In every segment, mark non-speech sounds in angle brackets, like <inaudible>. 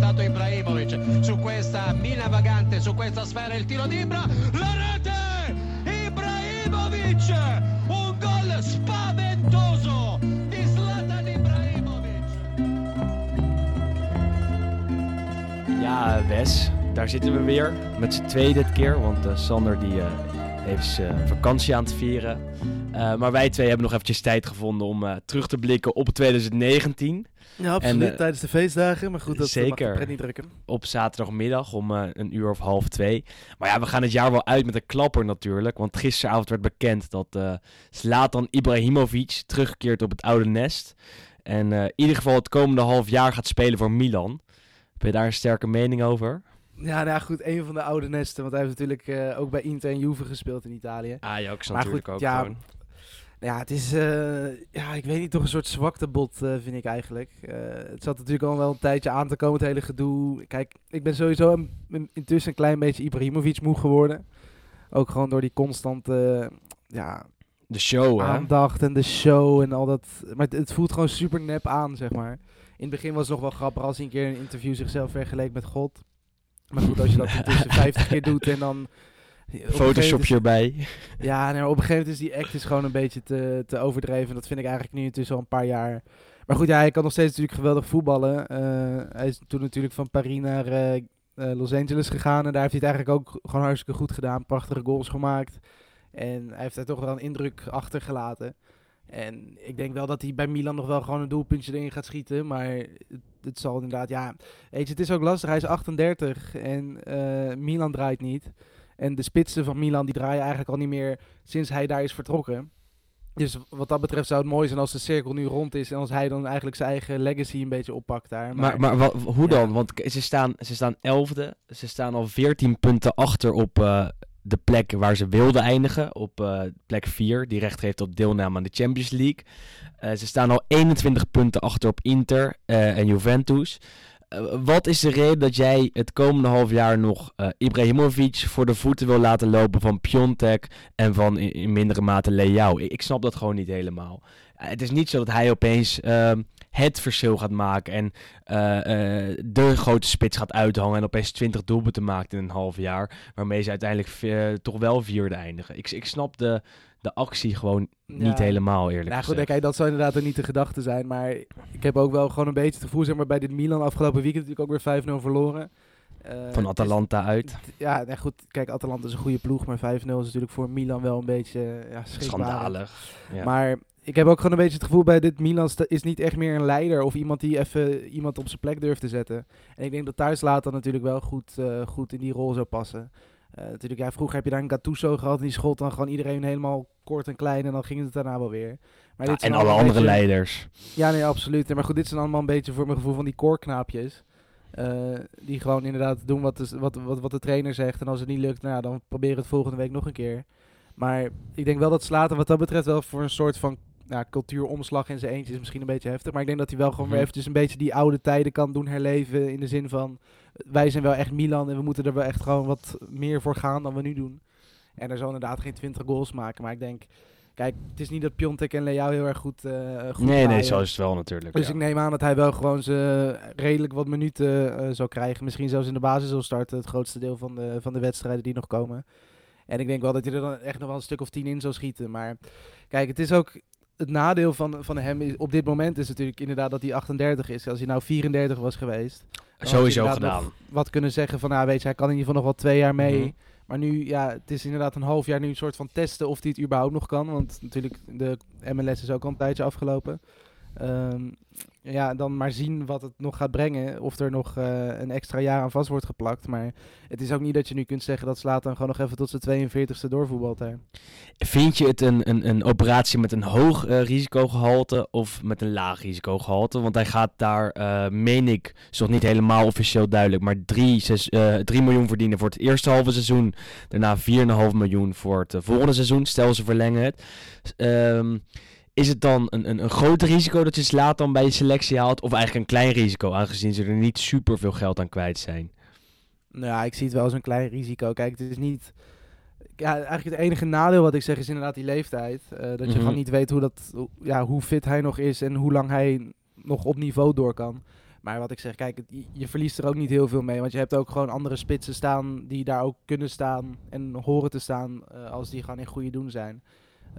Avventato Ibrahimovic su questa mina vagante su questa sfera il tiro di Ibra la rete Ibrahimovic un gol spaventoso di Zlatan Ibrahimovic Ja, Wes, daar zitten we weer. Met z'n tweeën dit keer, want eh, Sander die, eh, heeft zijn vakantie aan het vieren. Maar wij twee hebben nog eventjes tijd gevonden om terug te blikken op 2019. Ja, absoluut. En, eh, tijdens de feestdagen. Maar goed, dat zeker. mag niet drukken. Op zaterdagmiddag om eh, een uur of half twee. Maar ja, we gaan het jaar wel uit met een klapper natuurlijk. Want gisteravond werd bekend dat eh Zlatan Ibrahimovic terugkeert op het oude nest. En in ieder geval het komende half jaar gaat spelen voor Milan. Heb je daar een sterke mening over? Ja, nou ja, goed. Een van de oude nesten. Want hij heeft natuurlijk ook bij Inter en Juve gespeeld in Italië. Ajax Maar natuurlijk goed, ook ja, gewoon. Ja, het is, eh, ja, ik weet niet, toch een soort zwaktebod eh vind ik eigenlijk. Eh, het zat natuurlijk al wel een tijdje aan te komen, het hele gedoe. Kijk, ik ben sowieso intussen een klein beetje Ibrahimovic moe geworden. Ook gewoon door die constante ja, De show, hè? aandacht en de show en al dat. Maar het, het voelt gewoon super nep aan, zeg maar. In het begin was het nog wel grappig als hij een keer in een interview zichzelf vergeleek met God. Maar goed, als je dat <laughs> intussen 50 keer doet en dan... op een gegeven Photoshop moment je erbij. ja, nee, maar op een gegeven moment is die act is gewoon een beetje te, te overdreven. Dat vind ik eigenlijk nu intussen al een paar jaar. Maar goed, ja, hij kan nog steeds natuurlijk geweldig voetballen. Eh, hij is toen natuurlijk van Paris naar eh, eh, Los Angeles gegaan. En daar heeft hij het eigenlijk ook gewoon hartstikke goed gedaan. Prachtige goals gemaakt. En hij heeft daar toch wel een indruk achtergelaten. En ik denk wel dat hij bij Milan nog wel gewoon een doelpuntje erin gaat schieten. Maar het, het zal inderdaad, ja. Weet je, het is ook lastig. Hij is 38 en Milan draait niet. En de spitsen van Milan die draaien eigenlijk al niet meer sinds hij daar is vertrokken. Dus wat dat betreft zou het mooi zijn als de cirkel nu rond is en als hij dan eigenlijk zijn eigen legacy een beetje oppakt daar. Maar, maar hoe ja. dan? Want ze staan, ze staan elfde. Ze staan al 14 punten achter op eh, de plek waar ze wilden eindigen. Op eh, plek 4, die recht heeft op deelname aan de Champions League. Eh, ze staan al 21 punten achter op Inter en Juventus. Eh, wat is de reden dat jij het komende half jaar nog eh, Ibrahimovic voor de voeten wil laten lopen van Piontek en van in, in mindere mate Leao? Ik, snap dat gewoon niet helemaal. Eh, het is niet zo dat hij opeens ehm, het verschil gaat maken en de grote spits gaat uithangen en opeens 20 doelpunten maakt in een half jaar. Waarmee ze uiteindelijk toch wel vierde eindigen. Ik, ik snap de, de actie gewoon niet Ja. helemaal eerlijk Nou goed, gezegd. kijk, dat zou inderdaad ook niet de gedachte zijn. Maar ik heb ook wel gewoon een beetje het gevoel, zeg maar, bij dit Milan afgelopen weekend natuurlijk ook weer 5-0 verloren. Eh, Van is- Atalanta uit. Ja, nee, goed. Kijk, Atalanta is een goede ploeg, maar 5-0 is natuurlijk voor Milan wel een beetje ja. Schandalig. Ja. Maar ik heb ook gewoon een beetje het gevoel bij dit Milan is niet echt meer een leider of iemand die even iemand op zijn plek durft te zetten. En ik denk dat thuis later natuurlijk wel goed, eh, goed in die rol zou passen. Eh, natuurlijk, ja, vroeger heb je daar een Gattuso gehad en die schot dan gewoon iedereen helemaal kort en klein en dan ging het daarna wel weer. Maar Ja, dit zijn en alle andere beetje- leiders. Ja, nee, absoluut. Maar goed, dit zijn allemaal een beetje voor mijn gevoel van die koorknaapjes. Eh, die gewoon inderdaad doen wat de, wat, wat, wat de trainer zegt. En als het niet lukt, nou, dan proberen we het volgende week nog een keer. Maar ik denk wel dat Slater wat dat betreft wel voor een soort van ja, cultuuromslag in zijn eentje is misschien een beetje heftig. Maar ik denk dat hij wel gewoon Mhm. weer eventjes een beetje die oude tijden kan doen herleven. In de zin van, wij zijn wel echt Milan en we moeten er wel echt gewoon wat meer voor gaan dan we nu doen. En er zal inderdaad geen 20 goals maken. Maar ik denk, kijk, het is niet dat Piontek en Leao heel erg goed, eh goed Nee, nee, zo is het wel natuurlijk. Dus ja. ik neem aan dat hij wel gewoon ze redelijk wat minuten eh zal krijgen. Misschien zelfs in de basis zal starten. Het grootste deel van de, van de wedstrijden die nog komen. En ik denk wel dat hij er dan echt nog wel een stuk of tien in zal schieten. Maar kijk, het is ook... Het nadeel van, van hem is, op dit moment is natuurlijk inderdaad dat hij 38 is. Als hij nou 34 was geweest. Sowieso gedaan. Wat kunnen zeggen van, nou weet je, hij kan in ieder geval nog wel twee jaar mee. Mhm. Maar nu, ja, het is inderdaad een half jaar nu een soort van testen of hij het überhaupt nog kan. Want natuurlijk, de MLS is ook al een tijdje afgelopen. Ehm, ja, dan maar zien wat het nog gaat brengen. Of er nog eh, een extra jaar aan vast wordt geplakt. Maar het is ook niet dat je nu kunt zeggen dat Slatan gewoon nog even tot zijn 42ste doorvoetbalt. Vind je het een, een, een operatie met een hoog eh, risicogehalte of met een laag risicogehalte? Want hij gaat daar, eh, meen ik, is nog niet helemaal officieel duidelijk, maar 3 miljoen verdienen voor het eerste halve seizoen. Daarna 4,5 miljoen voor het volgende seizoen. Stel ze verlengen het. Ehm is het dan een, een, een groot risico dat je slaat dan bij je selectie haalt? Of eigenlijk een klein risico, aangezien ze er niet super veel geld aan kwijt zijn? Nou ja, ik zie het wel als een klein risico. Kijk, het is niet... Ja, eigenlijk het enige nadeel wat ik zeg is inderdaad die leeftijd. Uh, dat je mhm. gewoon niet weet hoe, dat, ja, hoe fit hij nog is en hoe lang hij nog op niveau door kan. Maar wat ik zeg, kijk, je verliest er ook niet heel veel mee. Want je hebt ook gewoon andere spitsen staan die daar ook kunnen staan en horen te staan uh, als die gewoon in goede doen zijn.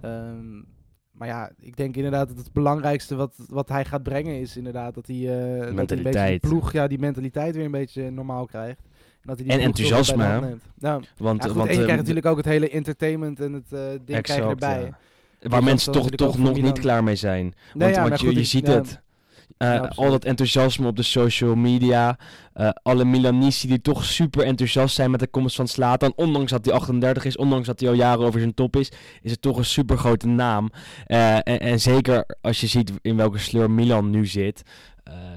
Um, maar ja, ik denk inderdaad dat het belangrijkste wat, wat hij gaat brengen is inderdaad dat hij, uh, dat een beetje die ploeg, ja, die mentaliteit weer een beetje normaal krijgt. En, dat hij die en enthousiasme. Nou, want, ja, want, en je krijgt natuurlijk ook het hele entertainment en het uh, ding krijg je erbij. Waar dus mensen toch, toch nog niet klaar mee zijn. Want, want je, je ziet het. Uh, al dat enthousiasme op de social media. Uh, alle Milanisti die toch super enthousiast zijn met de komst van Slatan. Ondanks dat hij 38 is, ondanks dat hij al jaren over zijn top is, is het toch een super grote naam. Uh, en, en, zeker als je ziet in welke sleur Milan nu zit.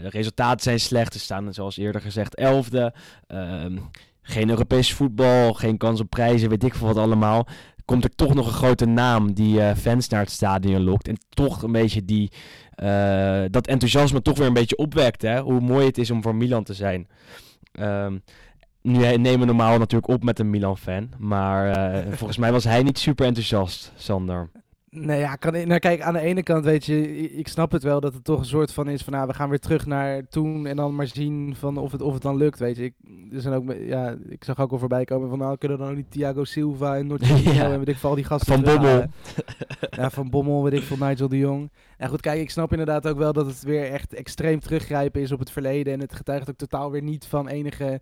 de resultaten zijn slecht. Ze staan, zoals eerder gezegd, elfde. Ehm, geen Europees voetbal, geen kans op prijzen, weet ik veel wat allemaal komt er toch nog een grote naam die uh, fans naar het stadion lokt. En toch een beetje die, uh, dat enthousiasme toch weer een beetje opwekt. Hè? Hoe mooi het is om voor Milan te zijn. Um, nu nemen we normaal natuurlijk op met een Milan-fan. Maar uh, <laughs> volgens mij was hij niet super enthousiast, Sander. Nee, ja, kan, nou kijk, aan de ene kant weet je, ik snap het wel dat het toch een soort van is van, nou, we gaan weer terug naar toen en dan maar zien van of het, of het dan lukt, weet je. Ik, er zijn ook, ja, ik zag ook al voorbij komen van, nou, kunnen dan ook niet Thiago Silva en Nortje <laughs> ja. en weet ik al die gasten. Van Bommel. ja, van Bommel, weet ik van Nigel de Jong. En goed, kijk, ik snap inderdaad ook wel dat het weer echt extreem teruggrijpen is op het verleden en het getuigt ook totaal weer niet van enige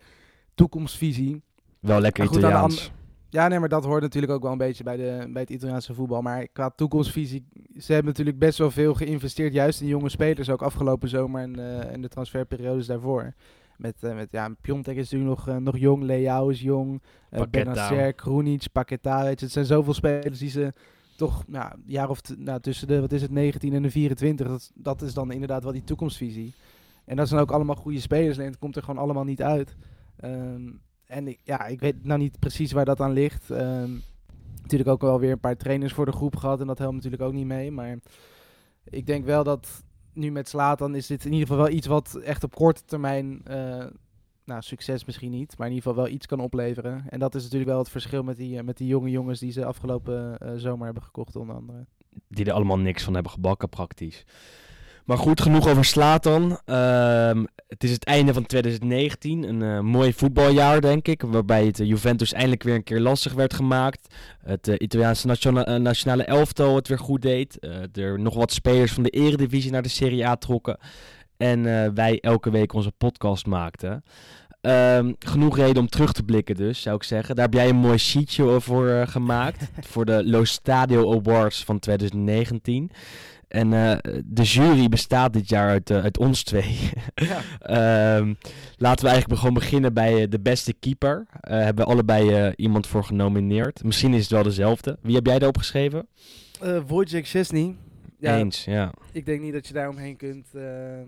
toekomstvisie. Wel lekker goed, Italiaans. Ja, nee, maar dat hoort natuurlijk ook wel een beetje bij, de, bij het Italiaanse voetbal. Maar qua toekomstvisie, ze hebben natuurlijk best wel veel geïnvesteerd, juist in jonge spelers, ook afgelopen zomer en, uh, en de transferperiodes daarvoor. Met, uh, met ja, Piontek is natuurlijk nog, uh, nog jong, Leao is jong, uh, Benacer, Krunic, Paqueta, weet je, het zijn zoveel spelers die ze toch, nou, jaar of nou, tussen de, wat is het, 19 en de 24, dat, dat is dan inderdaad wel die toekomstvisie. En dat zijn ook allemaal goede spelers, en het komt er gewoon allemaal niet uit. Um, en ik, ja, ik weet nou niet precies waar dat aan ligt. Ehm, natuurlijk ook wel weer een paar trainers voor de groep gehad. En dat helpt natuurlijk ook niet mee. Maar ik denk wel dat nu met Slatan is dit in ieder geval wel iets wat echt op korte termijn... Uh, nou, succes misschien niet, maar in ieder geval wel iets kan opleveren. En dat is natuurlijk wel het verschil met die, met die jonge jongens die ze afgelopen uh, zomer hebben gekocht, onder andere. Die er allemaal niks van hebben gebakken, praktisch. Maar goed, genoeg over Slatan. Ehm, het is het einde van 2019. Een uh, mooi voetbaljaar, denk ik. Waarbij het uh, Juventus eindelijk weer een keer lastig werd gemaakt. Het uh, Italiaanse nationale, nationale elftal het weer goed deed. er nog wat spelers van de Eredivisie naar de Serie A trokken. En wij elke week onze podcast maakten. Um, genoeg reden om terug te blikken dus, zou ik zeggen. Daar heb jij een mooi sheetje voor gemaakt. <laughs> voor de Lo Stadio Awards van 2019. En uh, de jury bestaat dit jaar uit, uh, uit ons twee. <laughs> Ja. um, <laughs> laten we eigenlijk gewoon beginnen bij uh, de beste keeper. hebben we allebei iemand voor genomineerd. Misschien is het wel dezelfde. Wie heb jij daarop geschreven? Wojciech Szczesny. Ja, Eens, ja. Ik denk niet dat je daar omheen kunt. Uh, er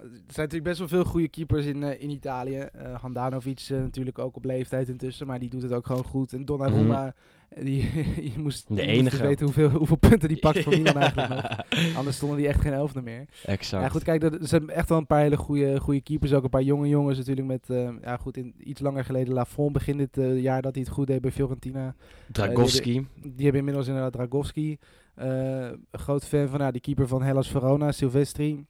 zijn natuurlijk best wel veel goede keepers in, uh, in Italië. Uh, Handanovic natuurlijk ook op leeftijd intussen, maar die doet het ook gewoon goed. En Donnarumma, mm. Die, <laughs> je moest, de enige. weten hoeveel, hoeveel punten die pakt voor Milan <laughs> eigenlijk nog. Anders stonden die echt geen elfde meer. Exact. Ja, goed, kijk, er zijn echt wel een paar hele goede, goede keepers. Ook een paar jonge jongens natuurlijk met, ja goed, in, iets langer geleden Lafont begin dit jaar dat hij het goed deed bij Fiorentina. Dragowski. Die, die, hebben inmiddels inderdaad Dragowski. Groot fan van nou, die keeper van Hellas Verona, Silvestri.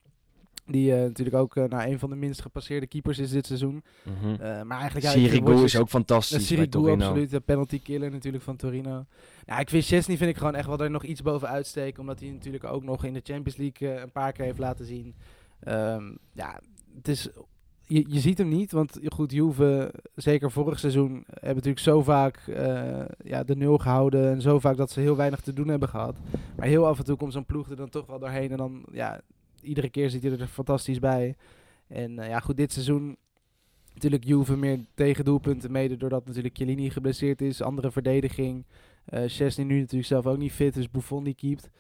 Die uh, natuurlijk ook uh, nou, een van de minst gepasseerde keepers is dit seizoen. Mm -hmm. maar eigenlijk, ja, Sirigu is ook fantastisch Sirigu, absoluut. De penalty killer natuurlijk van Torino. Nou, ik vind Chesney vind ik gewoon echt wel er nog iets boven uitsteken. Omdat hij natuurlijk ook nog in de Champions League een paar keer heeft laten zien. Um, ja, het is je, je ziet hem niet, want goed, Juve, zeker vorig seizoen, hebben natuurlijk zo vaak ja, de nul gehouden en zo vaak dat ze heel weinig te doen hebben gehad. Maar heel af en toe komt zo'n ploeg er dan toch wel doorheen en dan ja, iedere keer zit hij er fantastisch bij. En eh, ja, goed, dit seizoen natuurlijk Juve meer tegendoelpunten. Mede doordat natuurlijk Chiellini geblesseerd is. Andere verdediging. Uh, Chesney nu natuurlijk zelf ook niet fit, dus Buffon die keept.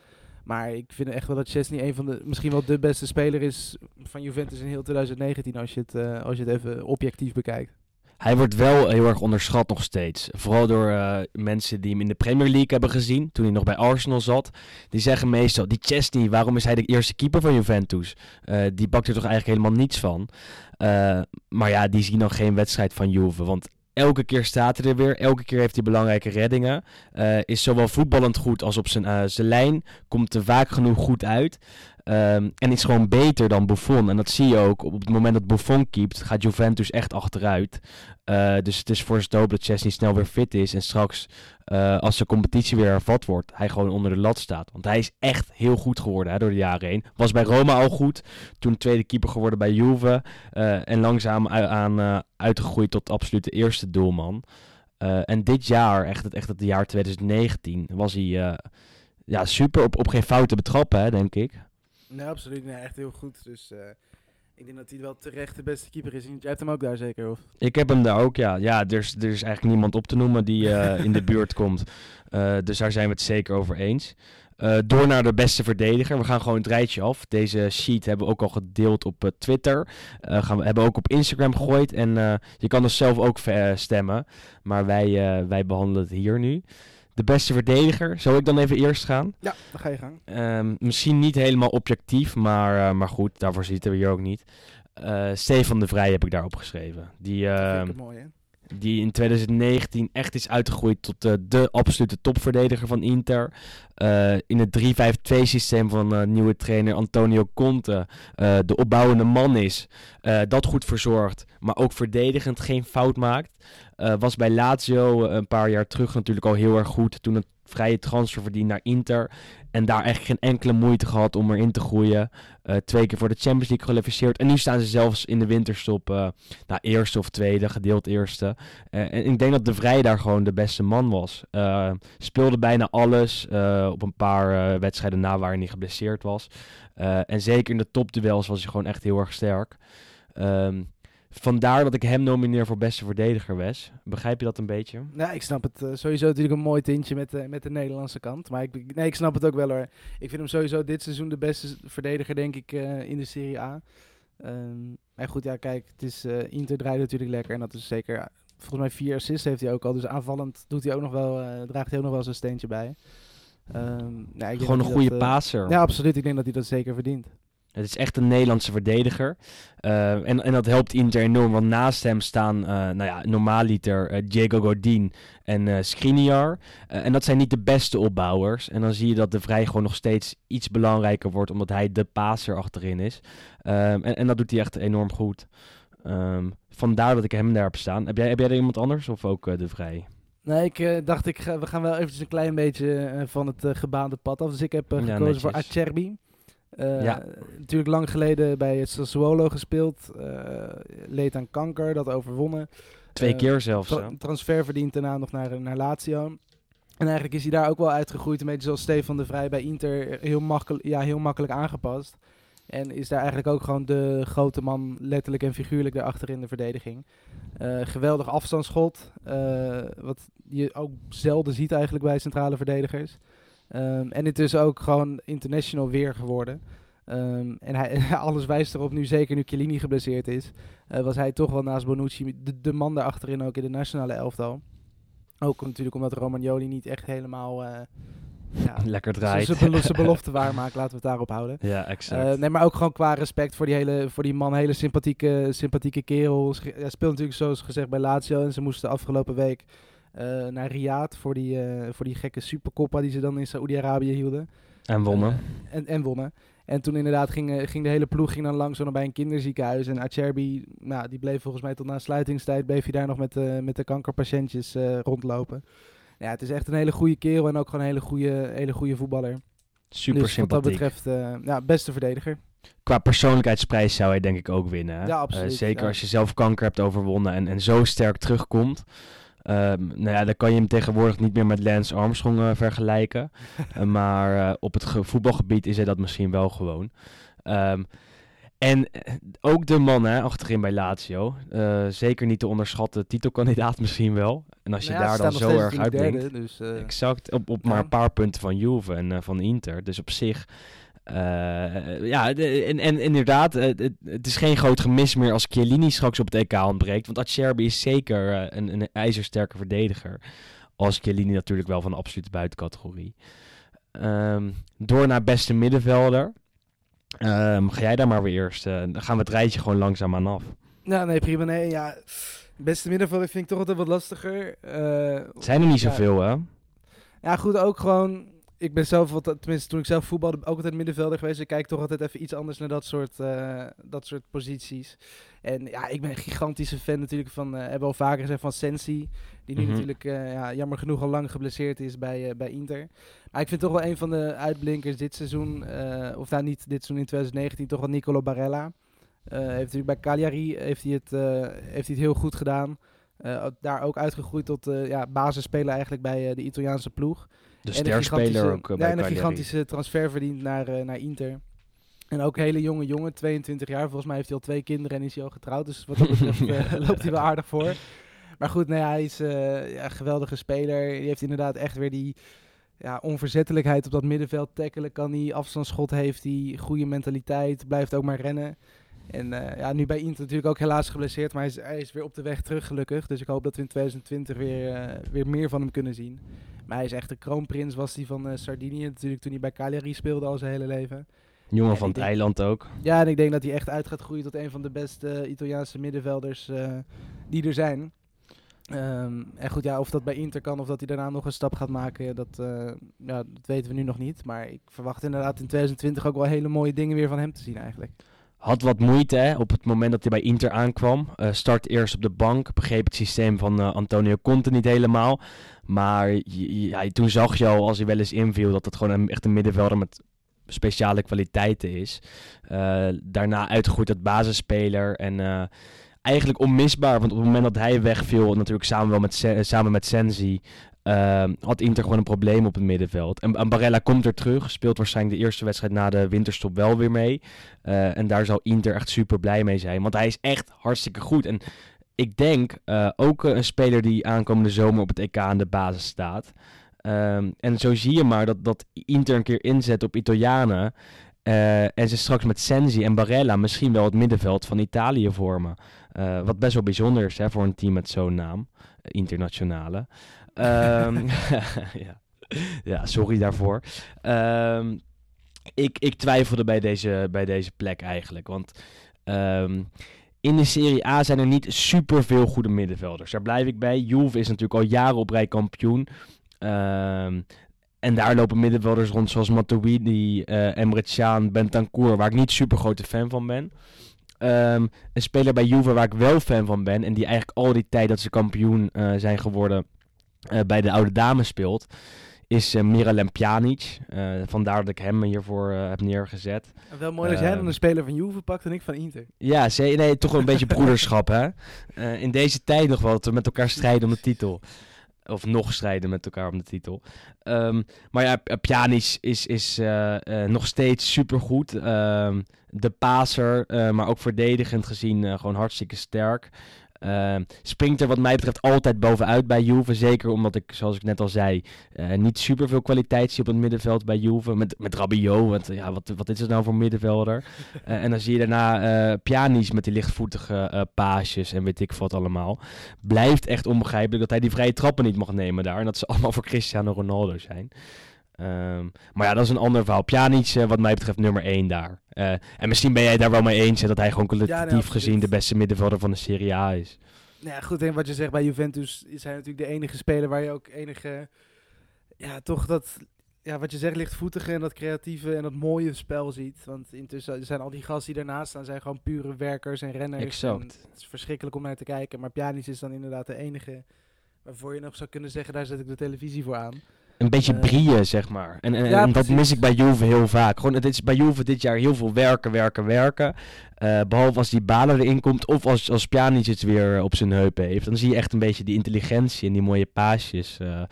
Maar ik vind echt wel dat Chesney een van de, misschien wel de beste speler is van Juventus in heel 2019, als je het, uh, als je het even objectief bekijkt. Hij wordt wel heel erg onderschat nog steeds. Vooral door uh, mensen die hem in de Premier League hebben gezien, toen hij nog bij Arsenal zat. Die zeggen meestal, die Chesney, waarom is hij de eerste keeper van Juventus? Uh, die bakt er toch eigenlijk helemaal niets van. Uh, maar ja, die zien dan geen wedstrijd van Juve. Want elke keer staat hij er weer. Elke keer heeft hij belangrijke reddingen. Is zowel voetballend goed als op zijn, zijn lijn. Komt er vaak genoeg goed uit. Um, en is gewoon beter dan Buffon. En dat zie je ook. Op het moment dat Buffon keept, gaat Juventus echt achteruit. Uh, dus het is voor zijn hoop dat Chesney snel weer fit is. En straks, uh, als de competitie weer hervat wordt, hij gewoon onder de lat staat. Want hij is echt heel goed geworden hè, door de jaren heen. Was bij Roma al goed. Toen tweede keeper geworden bij Juve. Uh, en langzaam aan uitgegroeid tot absolute eerste doelman. en dit jaar, echt het, echt het jaar 2019, was hij ja, super op, op geen fouten betrappen, hè, denk ik. Nee, absoluut. Nee, echt heel goed. Dus uh, ik denk dat hij wel terecht de beste keeper is. Jij hebt hem ook daar zeker, of? Ik heb hem daar ook, ja. Ja, er is, er is eigenlijk niemand op te noemen die uh, <laughs> in de buurt komt. Uh, dus daar zijn we het zeker over eens. door naar de beste verdediger. We gaan gewoon het rijtje af. Deze sheet hebben we ook al gedeeld op Twitter. gaan we hebben ook op Instagram gegooid. En je kan dus zelf ook stemmen. Maar wij, wij behandelen het hier nu. De beste verdediger. Zal ik dan even eerst gaan? Ja, dan ga je gang. Um, misschien niet helemaal objectief, maar, uh, maar goed, daarvoor zitten we hier ook niet. Uh, Stefan de Vrij heb ik daarop geschreven. Die, uh, mooi, hè? Die in 2019 echt is uitgegroeid tot uh, de absolute topverdediger van Inter. Uh, in het 3-5-2 systeem van uh, nieuwe trainer Antonio Conte de opbouwende man is. dat goed verzorgt, maar ook verdedigend geen fout maakt. was bij Lazio een paar jaar terug natuurlijk al heel erg goed. Toen het vrije transfer verdiend naar Inter. En daar echt geen enkele moeite gehad om erin te groeien. Uh, twee keer voor de Champions League gekwalificeerd. En nu staan ze zelfs in de winterstop uh, nou, eerste of tweede, gedeeld eerste. Uh, en ik denk dat De Vrij daar gewoon de beste man was. speelde bijna alles. op een paar wedstrijden na waarin hij geblesseerd was. en zeker in de topduels was hij gewoon echt heel erg sterk. Um, Vandaar dat ik hem nomineer voor beste verdediger, Wes. Begrijp je dat een beetje? Ja, ik snap het. Uh, sowieso natuurlijk een mooi tintje met, uh, met de Nederlandse kant. Maar ik, nee, ik snap het ook wel hoor. Ik vind hem sowieso dit seizoen de beste verdediger, denk ik, uh, in de Serie A. Um, maar goed, ja, kijk, het is, Inter draait natuurlijk lekker. En dat is zeker, volgens mij vier assists heeft hij ook al. Dus aanvallend doet hij ook nog wel, draagt hij ook nog wel zijn steentje bij. Um, nou, Gewoon een goede dat, passer. Ja, absoluut. Ik denk dat hij dat zeker verdient. Het is echt een Nederlandse verdediger. Uh, en, en dat helpt Inter enorm, want naast hem staan, uh, nou ja, normaaliter uh, Diego Godin en Skriniar. en dat zijn niet de beste opbouwers. En dan zie je dat de Vrij gewoon nog steeds iets belangrijker wordt, omdat hij de paser achterin is. Um, en, en dat doet hij echt enorm goed. Um, vandaar dat ik hem daar heb staan. Heb jij, heb jij er iemand anders of ook de Vrij? Nee, ik uh, dacht, ik ga, we gaan wel eventjes een klein beetje uh, van het uh, gebaande pad af. Dus ik heb gekozen ja, voor Acerbi. Uh, ja. Natuurlijk lang geleden bij het Sassuolo gespeeld. Uh, leed aan kanker, dat overwonnen. Twee uh, keer zelfs. Tra transfer verdient daarna nog naar, naar Lazio. En eigenlijk is hij daar ook wel uitgegroeid. Een beetje zoals Stefan de Vrij bij Inter. Heel, makkelijk, ja, heel makkelijk aangepast. En is daar eigenlijk ook gewoon de grote man, letterlijk en figuurlijk, daarachter in de verdediging. geweldig afstandsschot. wat je ook zelden ziet eigenlijk bij centrale verdedigers. Um, en intussen ook gewoon international weer geworden. Um, en hij, <laughs> alles wijst erop, nu zeker nu Chiellini geblesseerd is, uh, was hij toch wel naast Bonucci de, de man daarachterin ook in de nationale elftal. Ook natuurlijk omdat Romagnoli niet echt helemaal... Uh, ja, Lekker draait. Zijn belo <laughs> belofte waarmaakt, laten we het daarop houden. Ja, exact. Uh, nee, maar ook gewoon qua respect voor die, hele, voor die man, hele sympathieke, sympathieke kerel. Hij speelt natuurlijk zoals gezegd bij Lazio en ze moesten afgelopen week uh, naar Riyadh voor die, uh, voor die gekke supercoppa die ze dan in Saoedi-Arabië hielden. En wonnen. Uh, en, en wonnen. En toen inderdaad ging, ging de hele ploeg ging dan langs bij een kinderziekenhuis. En Acerbi, nou, die bleef volgens mij tot na sluitingstijd, bleef hij daar nog met, met de kankerpatiëntjes rondlopen. Ja, het is echt een hele goede kerel en ook gewoon een hele goede, hele goede voetballer. Super dus sympathiek. wat dat betreft, ja, beste verdediger. Qua persoonlijkheidsprijs zou hij denk ik ook winnen. Ja, absoluut. zeker ja. als je zelf kanker hebt overwonnen en, en zo sterk terugkomt. Um, nou ja, dan kan je hem tegenwoordig niet meer met Lance Armstrong uh, vergelijken. uh, <laughs> maar uh, op het voetbalgebied is hij dat misschien wel gewoon. Ehm, en eh, ook de man hè, achterin bij Lazio. Eh, zeker niet te onderschatten. Titelkandidaat <laughs> misschien wel. En als je Nou ja, daar dan zo erg uitblinkt. dus, eh, Exact, op, op ja. maar een paar punten van Juve en eh, van Inter. Dus op zich, eh, ja, de- en, en inderdaad, eh, het, het is geen groot gemis meer als Chiellini straks op het EK ontbreekt. Want Acerbi is zeker eh, een, een ijzersterke verdediger. Als Chiellini natuurlijk wel van de absolute buitencategorie. Ehm, door naar beste middenvelder. Ehm, ga jij daar maar weer eerst. dan gaan we het rijtje gewoon langzaamaan af. Ja, nee, prima. Nee, ja. Beste middenvelder vind ik toch altijd wat lastiger. Het zijn er niet ja. zoveel, hè? Ja, goed, ook gewoon. Ik ben zelf, wat, tenminste toen ik zelf voetbalde, ook altijd middenvelder geweest. Ik kijk toch altijd even iets anders naar dat soort, eh, dat soort posities. En ja, ik ben een gigantische fan natuurlijk van, eh hebben we al vaker gezegd, van Sensi. Die nu Mhm. natuurlijk eh, ja, jammer genoeg al lang geblesseerd is bij, bij Inter. Maar ik vind toch wel een van de uitblinkers dit seizoen, of nou niet dit seizoen in 2019, toch wel Nicolo Barella. Heeft natuurlijk bij Cagliari heeft hij het, heeft hij het heel goed gedaan. Eh, daar ook uitgegroeid tot eh ja, basisspeler eigenlijk bij eh, de Italiaanse ploeg. De sterspeler gigantische- ook ja, bij en een gigantische transfer verdiend naar, naar Inter. En ook een hele jonge jongen, 22 jaar. Volgens mij heeft hij al twee kinderen en is hij al getrouwd. Dus wat dat betreft <laughs> loopt hij wel aardig voor. Maar goed, nou ja, hij is ja, een geweldige speler. Die heeft inderdaad echt weer die ja, onverzettelijkheid op dat middenveld. Tackelen kan hij, afstandsschot heeft hij, goede mentaliteit, blijft ook maar rennen. En eh, ja, nu bij Inter natuurlijk ook helaas geblesseerd, maar hij is, hij is weer op de weg terug gelukkig. Dus ik hoop dat we in 2020 weer, eh, weer meer van hem kunnen zien. Maar hij is echt de kroonprins, was hij van eh, Sardinië natuurlijk toen hij bij Cagliari speelde al zijn hele leven. Jongen Ja, van het denk- eiland ook. Ja, en ik denk dat hij echt uit gaat groeien tot een van de beste Italiaanse middenvelders die er zijn. Ehm, en goed, ja, of dat bij Inter kan of dat hij daarna nog een stap gaat maken, dat, ja, dat weten we nu nog niet. Maar ik verwacht inderdaad in 2020 ook wel hele mooie dingen weer van hem te zien eigenlijk. Had wat moeite hè, op het moment dat hij bij Inter aankwam. Eh, start eerst op de bank. Begreep het systeem van eh, Antonio Conte niet helemaal. Maar toen zag je al als hij wel eens inviel dat het gewoon een, echt een middenvelder met speciale kwaliteiten is. Eh, daarna uitgegroeid tot basisspeler. En eigenlijk onmisbaar. Want op het moment dat hij wegviel, natuurlijk samen, wel met, samen met Sensi. Eh, had Inter gewoon een probleem op het middenveld. En, en Barella komt er terug. Speelt waarschijnlijk de eerste wedstrijd na de winterstop wel weer mee. Eh, en daar zal Inter echt super blij mee zijn. Want hij is echt hartstikke goed. En ik denk eh, ook eh, een speler die aankomende zomer op het EK aan de basis staat. Ehm, en zo zie je maar dat, dat Inter een keer inzet op Italianen. Eh, en ze straks met Sensi en Barella misschien wel het middenveld van Italië vormen. Eh, wat best wel bijzonder is hè, voor een team met zo'n naam. eh, internationale. Ehm, <laughs> <laughs> ja. ja, sorry daarvoor. Ehm, ik, ik twijfelde bij deze, bij deze plek eigenlijk. Want ehm, in de Serie A zijn er niet super veel goede middenvelders. Daar blijf ik bij. Juve is natuurlijk al jaren op rij kampioen. Ehm, en daar lopen middenvelders rond zoals Matuidi, eh Emre Can, Bentancur, waar ik niet super grote fan van ben. Ehm, een speler bij Juve waar ik wel fan van ben en die eigenlijk al die tijd dat ze kampioen eh, zijn geworden eh, bij de oude dames speelt, is eh, Miralem Pjanic. Vandaar dat ik hem hiervoor heb neergezet. wel mooi dat jij dan Ehm. een speler van Juve pakt en ik van Inter. Ja, ze, nee, toch wel een beetje <laughs> broederschap, hè? In deze tijd nog wel, dat we met elkaar strijden om de titel. Of nog strijden met elkaar om de titel. Ehm, maar ja, Pjanic is, is eh, eh, nog steeds supergoed. Ehm de paser, eh, maar ook verdedigend gezien gewoon hartstikke sterk. Ehm, springt er wat mij betreft altijd bovenuit bij Juve. Zeker omdat ik, zoals ik net al zei, eh, niet super veel kwaliteit zie op het middenveld bij Juve. Met, met Rabiot, want ja, wat, wat is het nou voor middenvelder? <laughs> Eh, en dan zie je daarna eh Pjanic met die lichtvoetige paasjes en weet ik wat allemaal. Blijft echt onbegrijpelijk dat hij die vrije trappen niet mag nemen daar. En dat ze <laughs> allemaal voor Cristiano Ronaldo zijn. Ehm, maar ja, dat is een ander verhaal. Pjanic, eh, wat mij betreft, nummer 1 daar. Eh, en misschien ben jij daar wel mee eens hè, dat hij gewoon kwalitatief absoluut. gezien de beste middenvelder van de Serie A is. Nou ja, goed, en wat je zegt bij Juventus is hij natuurlijk de enige speler waar je ook enige, ja, toch dat, ja, wat je zegt, lichtvoetige en dat creatieve en dat mooie spel ziet. Want intussen zijn al die gasten die daarnaast staan, zijn gewoon pure werkers en renners. Exact. En het is verschrikkelijk om naar te kijken, maar Pjanic is dan inderdaad de enige waarvoor je nog zou kunnen zeggen, daar zet ik de televisie voor aan. Een beetje Eh, brieën, zeg maar. En, en, ja, en dat mis ik bij Juve heel vaak. Gewoon, het is bij Juve dit jaar heel veel werken, werken, werken. Eh, behalve als die Balen erin komt of als, als Pjanic het weer op zijn heupen heeft. Dan zie je echt een beetje die intelligentie en die mooie paasjes eh,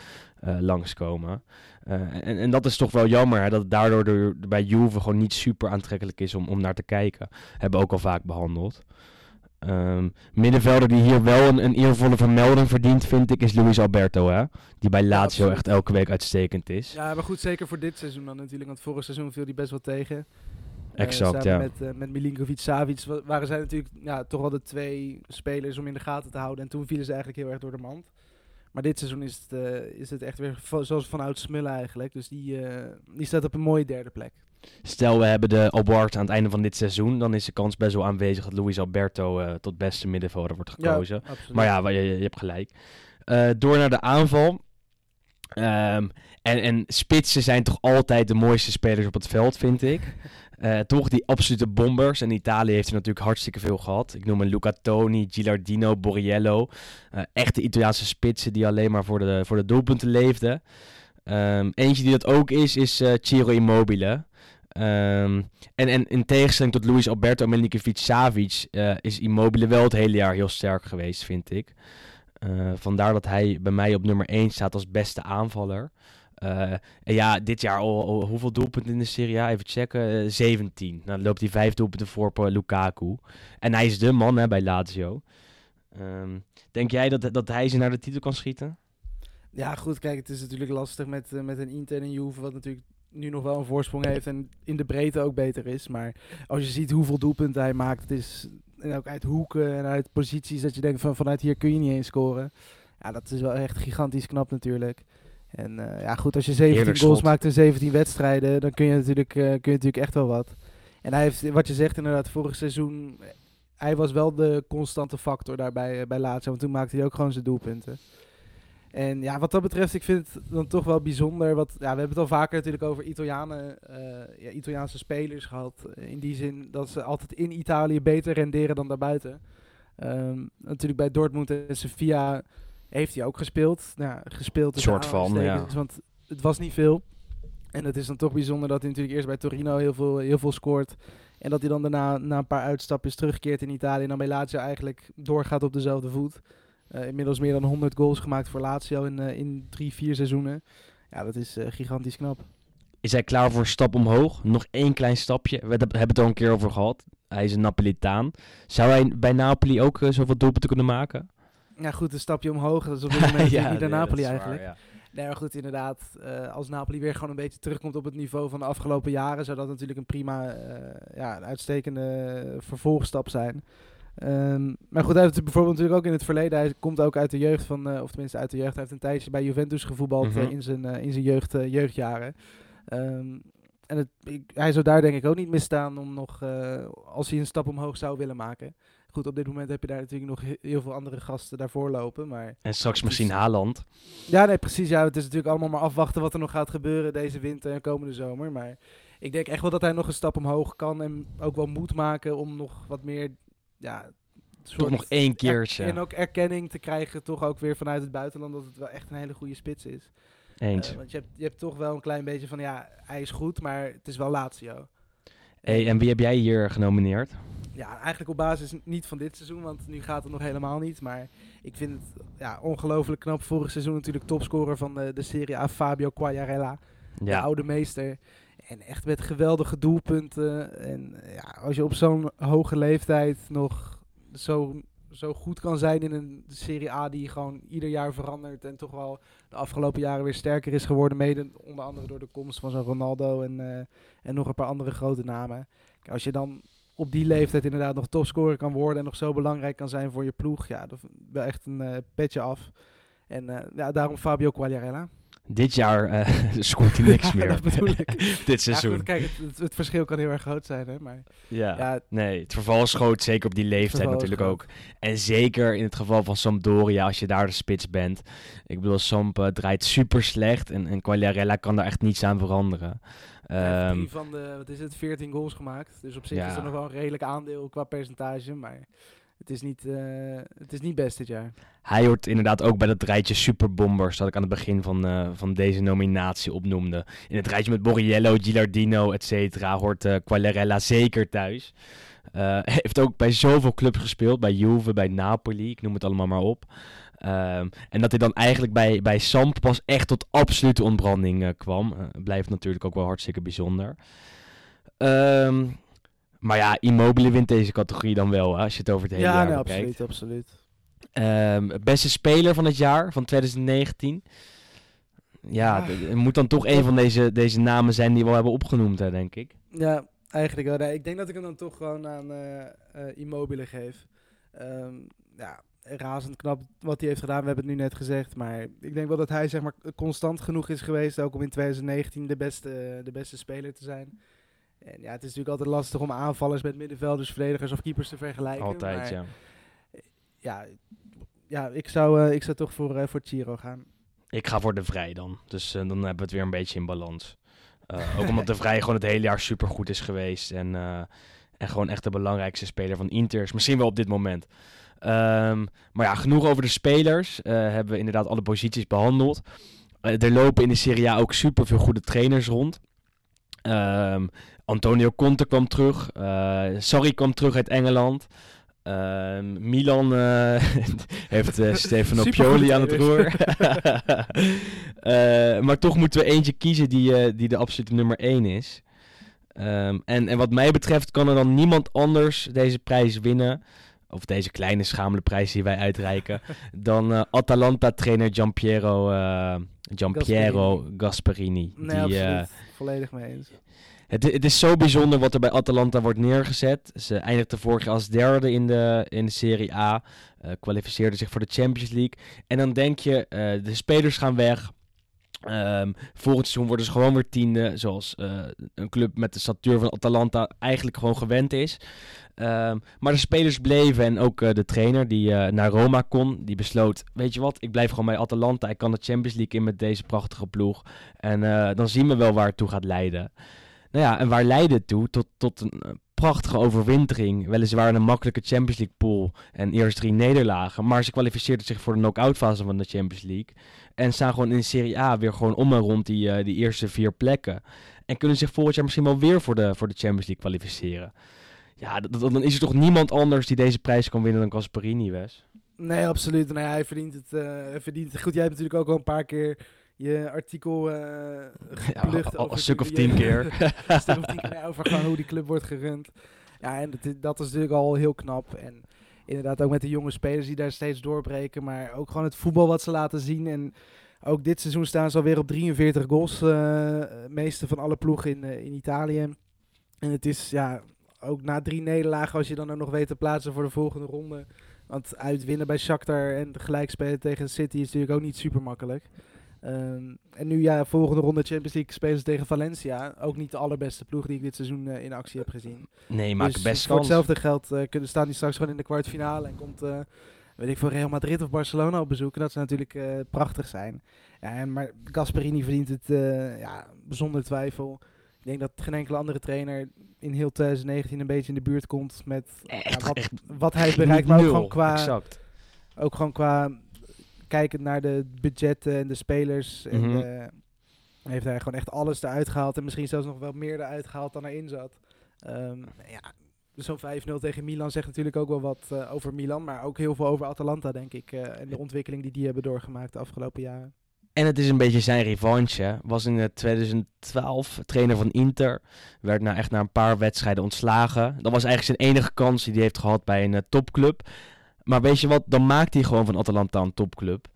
langskomen. En, en dat is toch wel jammer, hè, dat het daardoor er bij Juve gewoon niet super aantrekkelijk is om, om naar te kijken. Hebben we ook al vaak behandeld. Ehm, middenvelder die hier wel een, een eervolle vermelding verdient, vind ik, is Luis Alberto. Hè? Die bij Lazio absoluut. echt elke week uitstekend is. Ja, maar goed, zeker voor dit seizoen dan natuurlijk. Want vorig seizoen viel hij best wel tegen. Eh, Exact, samen ja. Met, eh, met Milinkovic, Savic wa- waren zij natuurlijk ja, toch wel de twee spelers om in de gaten te houden. En toen vielen ze eigenlijk heel erg door de mand. Maar dit seizoen is het, eh, is het echt weer zoals vanuit Smullen eigenlijk. Dus die, die staat op een mooie derde plek. Stel, we hebben de award aan het einde van dit seizoen, dan is de kans best wel aanwezig dat Luis Alberto eh, tot beste middenvelder wordt gekozen. Maar ja, je, je hebt gelijk. Eh, door naar de aanval. Ehm, en, en spitsen zijn toch altijd de mooiste spelers op het veld, vind ik. <laughs> Eh, toch die absolute bombers. En Italië heeft er natuurlijk hartstikke veel gehad. Ik noem een Luca Toni, Gilardino, Borriello. Echte Italiaanse spitsen die alleen maar voor de, voor de doelpunten leefden. Ehm, eentje die dat ook is, is eh Ciro Immobile. Ehm, en, en in tegenstelling tot Luis Alberto Milinkovic Savic eh, is Immobile wel het hele jaar heel sterk geweest, vind ik. Eh, vandaar dat hij bij mij op nummer 1 staat als beste aanvaller. Eh, en ja, dit jaar al, hoeveel doelpunten in de Serie A? Even checken. eh, 17. Nou, dan loopt hij vijf doelpunten voor op Lukaku. En hij is de man hè, bij Lazio. Ehm, denk jij dat, dat hij ze naar de titel kan schieten? Ja, goed, kijk, het is natuurlijk lastig met, met een Inter en Juve, wat natuurlijk nu nog wel een voorsprong heeft en in de breedte ook beter is. Maar als je ziet hoeveel doelpunten hij maakt, het is en ook uit hoeken en uit posities dat je denkt van vanuit hier kun je niet eens scoren. Ja, dat is wel echt gigantisch knap natuurlijk. En eh, ja, goed, als je 17 Heerlijk goals schot. maakt in 17 wedstrijden, dan kun je, natuurlijk, eh, kun je natuurlijk echt wel wat. En hij heeft, wat je zegt inderdaad, vorig seizoen, hij was wel de constante factor daarbij eh, bij Lazio, want toen maakte hij ook gewoon zijn doelpunten. En ja, wat dat betreft, ik vind het dan toch wel bijzonder. Wat, ja, we hebben het al vaker natuurlijk over Italianen, eh, ja, Italiaanse spelers gehad. eh, In die zin dat ze altijd in Italië beter renderen dan daarbuiten. Ehm, natuurlijk bij Dortmund en Sevilla heeft hij ook gespeeld. Nou, gespeeld Soort van, ja. Want het was niet veel. En het is dan toch bijzonder dat hij natuurlijk eerst bij Torino heel veel, heel veel scoort. En dat hij dan daarna na een paar uitstapjes terugkeert in Italië. En dan bij Lazio eigenlijk doorgaat op dezelfde voet. Eh, inmiddels meer dan 100 goals gemaakt voor Lazio in, eh, in drie, vier seizoenen. Ja, dat is eh, gigantisch knap. Is hij klaar voor een stap omhoog? Nog één klein stapje. We hebben het er al een keer over gehad. Hij is een Napolitaan. Zou hij bij Napoli ook zoveel doelpunten kunnen maken? Ja, goed, een stapje omhoog. Dat is op dit moment <laughs> niet naar nee, Napoli waar, eigenlijk. ja. Nee, maar goed, inderdaad. als Napoli weer gewoon een beetje terugkomt op het niveau van de afgelopen jaren, zou dat natuurlijk een prima, ja, een uitstekende vervolgstap zijn. Ehm, maar goed, hij heeft het bijvoorbeeld natuurlijk ook in het verleden. Hij komt ook uit de jeugd van, eh, of tenminste uit de jeugd. Hij heeft een tijdje bij Juventus gevoetbald Mhm. eh, in zijn, eh, in zijn jeugd, jeugdjaren. Ehm, en het, ik, hij zou daar denk ik ook niet misstaan om nog, als hij een stap omhoog zou willen maken. Goed, op dit moment heb je daar natuurlijk nog he- heel veel andere gasten daarvoor lopen. Maar En straks misschien is- Haaland. ja, nee, precies. Ja, het is natuurlijk allemaal maar afwachten wat er nog gaat gebeuren deze winter en komende zomer. Maar ik denk echt wel dat hij nog een stap omhoog kan en ook wel moet maken om nog wat meer, ja, soort Toch nog één er- keertje. en ook erkenning te krijgen, toch ook weer vanuit het buitenland, dat het wel echt een hele goede spits is. Eens. Eh, want je hebt, je hebt toch wel een klein beetje van, ja, hij is goed, maar het is wel Lazio. Hey, en wie heb jij hier genomineerd? Ja, eigenlijk op basis niet van dit seizoen, want nu gaat het nog helemaal niet. Maar ik vind het ja, ongelooflijk knap. Vorig seizoen natuurlijk topscorer van de, de Serie A, Fabio Quagliarella. De oude meester. En echt met geweldige doelpunten. En ja, als je op zo'n hoge leeftijd nog zo, zo goed kan zijn in een Serie A die gewoon ieder jaar verandert. En toch wel de afgelopen jaren weer sterker is geworden. Mede onder andere door de komst van zo'n Ronaldo en, eh, en nog een paar andere grote namen. Als je dan op die leeftijd inderdaad nog topscorer kan worden en nog zo belangrijk kan zijn voor je ploeg. Ja, dat wel echt een eh, petje af. En eh, ja, daarom Fabio Quagliarella. Dit jaar eh, <laughs> scoort hij niks Ja, meer. <laughs> dit Ja, seizoen. goed, kijk, het, het, het verschil kan heel erg groot zijn, hè, maar Ja. ja, Nee, het verval is groot, zeker op die leeftijd natuurlijk groot. ook. En zeker in het geval van Sampdoria, als je daar de spits bent. Ik bedoel, Samp eh, draait super slecht en, en Quagliarella kan daar echt niets aan veranderen. hij heeft drie van de, wat is het, 14 goals gemaakt. Dus op zich is er nog wel een redelijk aandeel qua percentage, maar het is niet, eh, het is niet best dit jaar. hij hoort inderdaad ook bij dat rijtje superbombers dat ik aan het begin van, eh, van deze nominatie opnoemde. In het rijtje met Borriello, Gilardino, et cetera, hoort eh Quagliarella zeker thuis. Eh, <laughs> heeft ook bij zoveel clubs gespeeld, bij Juve, bij Napoli, ik noem het allemaal maar op. Ehm, en dat hij dan eigenlijk bij, bij Samp pas echt tot absolute ontbranding kwam. Blijft natuurlijk ook wel hartstikke bijzonder. Ehm, maar ja, Immobile wint deze categorie dan wel, hè, als je het over het hele ja, jaar nee, bekijkt. absoluut, absoluut. Ehm, beste speler van het jaar, van 2019. Ja, Ah. er moet dan toch een van deze, deze namen zijn die we al hebben opgenoemd, hè, denk ik. Ja, eigenlijk wel. Nee, ik denk dat ik hem dan toch gewoon aan eh, Immobile geef. Ehm, ja, razend knap wat hij heeft gedaan. We hebben het nu net gezegd. Maar ik denk wel dat hij zeg maar constant genoeg is geweest. Ook om in 2019 de beste, de beste speler te zijn. En ja, het is natuurlijk altijd lastig om aanvallers met middenvelders, verdedigers of keepers te vergelijken. Altijd, maar ja. Ja, ja ik, zou, eh, ik zou toch voor, eh voor Chiro gaan. Ik ga voor de Vrij dan. Dus eh, dan hebben we het weer een beetje in balans. Ook omdat <laughs> de Vrij gewoon het hele jaar supergoed is geweest. En, en gewoon echt de belangrijkste speler van Inter is. Misschien wel op dit moment. Ehm, maar ja, genoeg over de spelers. Hebben we inderdaad alle posities behandeld. Eh, er lopen in de Serie A ook super veel goede trainers rond. Ehm, Antonio Conte kwam terug. Eh Sarri kwam terug uit Engeland. Ehm, Milan eh, <laughs> heeft eh, Stefano Pioli aan het roer. <laughs> maar toch moeten we eentje kiezen die, die de absolute nummer 1 is. Ehm, en, en wat mij betreft kan er dan niemand anders deze prijs winnen. Of deze kleine schamele prijs die wij uitreiken. <laughs> dan Atalanta-trainer Giampiero, Giampiero Gasperini. Nee, die, Volledig mee eens. Het, het is zo bijzonder wat er bij Atalanta wordt neergezet. Ze eindigden vorig jaar als derde in de, in de Serie A. eh kwalificeerden zich voor de Champions League. En dan denk je, eh, de spelers gaan weg. Ehm, volgend seizoen worden ze gewoon weer tiende. Zoals eh, een club met de statuur van Atalanta eigenlijk gewoon gewend is. Ehm, maar de spelers bleven en ook de trainer die naar Roma kon. Die besloot, weet je wat, ik blijf gewoon bij Atalanta. Ik kan de Champions League in met deze prachtige ploeg. En dan zien we wel waar het toe gaat leiden. Nou ja, en waar leidde het toe? Tot, tot een eh, prachtige overwintering. Weliswaar een makkelijke Champions League pool. En eerst drie nederlagen. Maar ze kwalificeerden zich voor de knock-out fase van de Champions League. En staan gewoon in de Serie A weer gewoon om en rond die, eh, die eerste vier plekken. En kunnen zich volgend jaar misschien wel weer voor de, voor de Champions League kwalificeren. Ja, dan is er toch niemand anders die deze prijs kan winnen dan Gasperini, Wes? Nee, absoluut. Nee, hij verdient het, eh, hij verdient het goed. Jij hebt natuurlijk ook al een paar keer je artikel eh <laughs> geplucht al- een <laughs> stuk of tien keer. een stuk of tien keer nee, over gewoon hoe die club wordt gerund. Ja, en dat, is- dat is natuurlijk al heel knap. En inderdaad ook met de jonge spelers die daar steeds doorbreken. Maar ook gewoon het voetbal wat ze laten zien. En ook dit seizoen staan ze alweer op 43 goals. eh meeste van alle ploegen in, eh, in Italië. En het is ja, ook na drie nederlagen, als je dan ook nog weet te plaatsen voor de volgende ronde. Want uitwinnen bij Shakhtar en gelijk spelen tegen City is natuurlijk ook niet super makkelijk. Ehm, en nu ja, volgende ronde Champions League spelen ze tegen Valencia. Ook niet de allerbeste ploeg die ik dit seizoen eh, in actie heb gezien. Nee, maak dus best voor kans. hetzelfde geld eh, kunnen staan die straks gewoon in de kwartfinale en komt, eh, weet ik, voor Real Madrid of Barcelona op bezoek. En Dat zou natuurlijk prachtig zijn. Ja, en, maar Gasperini verdient het ja, zonder twijfel. Ik denk dat geen enkele andere trainer in heel 2019 een beetje in de buurt komt met Echt, ja, wat, echt wat hij heeft bereikt. Maar ook gewoon qua, Exact. ook gewoon qua kijkend naar de budgetten en de spelers. En Mhm. eh, heeft hij gewoon echt alles eruit gehaald. En misschien zelfs nog wel meer eruit gehaald dan erin zat. Ehm, ja, zo'n 5-0 tegen Milan zegt natuurlijk ook wel wat eh, over Milan. Maar ook heel veel over Atalanta, denk ik. eh, en de ontwikkeling die die hebben doorgemaakt de afgelopen jaren. En het is een beetje zijn revanche. Was in eh, 2012 trainer van Inter. Werd nou echt na een paar wedstrijden ontslagen. Dat was eigenlijk zijn enige kans die hij heeft gehad bij een topclub. Maar weet je wat, dan maakt hij gewoon van Atalanta een topclub.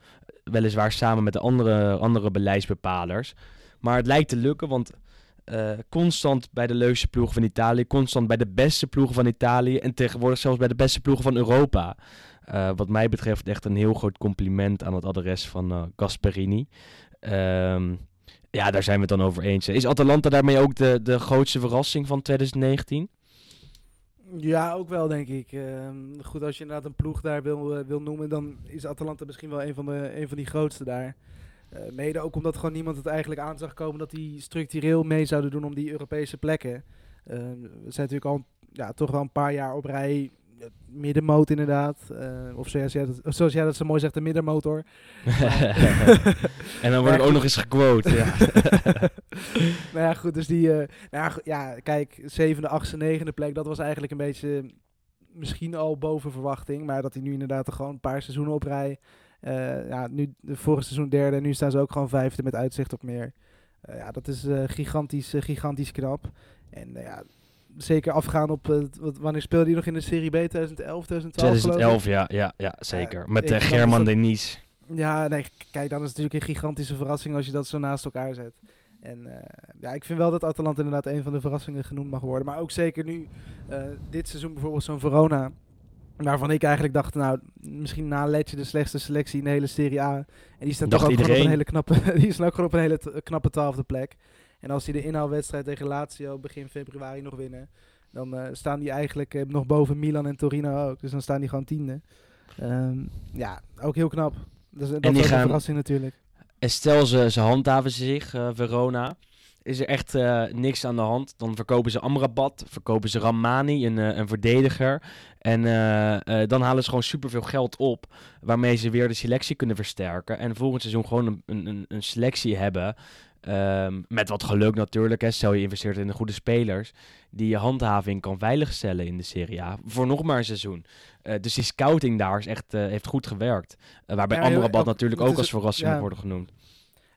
Weliswaar samen met de andere, andere beleidsbepalers. Maar het lijkt te lukken, want eh, constant bij de leukste ploegen van Italië. Constant bij de beste ploegen van Italië. En tegenwoordig zelfs bij de beste ploegen van Europa. Eh, wat mij betreft echt een heel groot compliment aan het adres van eh, Gasperini. Ehm, ja, daar zijn we het dan over eens. Is Atalanta daarmee ook de, de grootste verrassing van 2019? Ja, ook wel, denk ik. Ehm, goed, als je inderdaad een ploeg daar wil, eh, wil noemen, dan is Atalanta misschien wel een van, de, een van die grootste daar. Eh, mede ook omdat gewoon niemand het eigenlijk aan zag komen dat die structureel mee zouden doen om die Europese plekken. Ehm, we zijn natuurlijk al ja, toch wel een paar jaar op rij middenmoot inderdaad. Eh, of zoals jij, dat, zoals jij dat zo mooi zegt, de middenmotor. <laughs> en dan word ik ook nog eens gequote. Ja. <laughs> nou ja, goed, dus die... eh, nou ja, kijk, zevende, achtste, negende plek, dat was eigenlijk een beetje misschien al boven verwachting. Maar dat hij nu inderdaad er gewoon een paar seizoenen op rij Eh, ja, nu de vorig seizoen derde en nu staan ze ook gewoon vijfde met uitzicht op meer. Eh, ja, dat is eh, gigantisch, eh, gigantisch knap. En eh, ja, zeker afgaan op, eh, wat, wanneer speelde hij nog in de Serie B? 2011, 2012 geloof ik? 2011, ja, ja, ja zeker. Met eh, German Denis. Ja, nee, kijk, dan is het natuurlijk een gigantische verrassing als je dat zo naast elkaar zet. En eh, ja, ik vind wel dat Atalanta inderdaad een van de verrassingen genoemd mag worden. Maar ook zeker nu, dit seizoen bijvoorbeeld zo'n Verona. Waarvan ik eigenlijk dacht, nou, misschien na Letje de slechtste selectie in de hele Serie A. En die staat toch ook gewoon op een hele knappe, <laughs> die is ook gewoon op een hele knappe twaalfde plek. En als die de inhaalwedstrijd tegen Lazio begin februari nog winnen, dan eh, staan die eigenlijk eh, nog boven Milan en Torino ook. Dus dan staan die gewoon tiende. Ehm, ja, ook heel knap. Dus, dat die is gaan- een verrassing natuurlijk. En stel ze, ze handhaven zich, eh, Verona. Is er echt niks aan de hand. Dan verkopen ze Amrabat, verkopen ze Ramani, een, een verdediger. En eh, eh, dan halen ze gewoon superveel geld op. Waarmee ze weer de selectie kunnen versterken. En volgend seizoen gewoon een, een, een- selectie hebben. ehm, met wat geluk natuurlijk. Hè. Stel je investeert in de goede spelers. Die je handhaving kan veiligstellen in de Serie A. Voor nog maar een seizoen. Eh, dus die scouting daar is echt, heeft goed gewerkt. Waarbij Ja, Amrabat natuurlijk ook is- als verrassing ja. worden genoemd.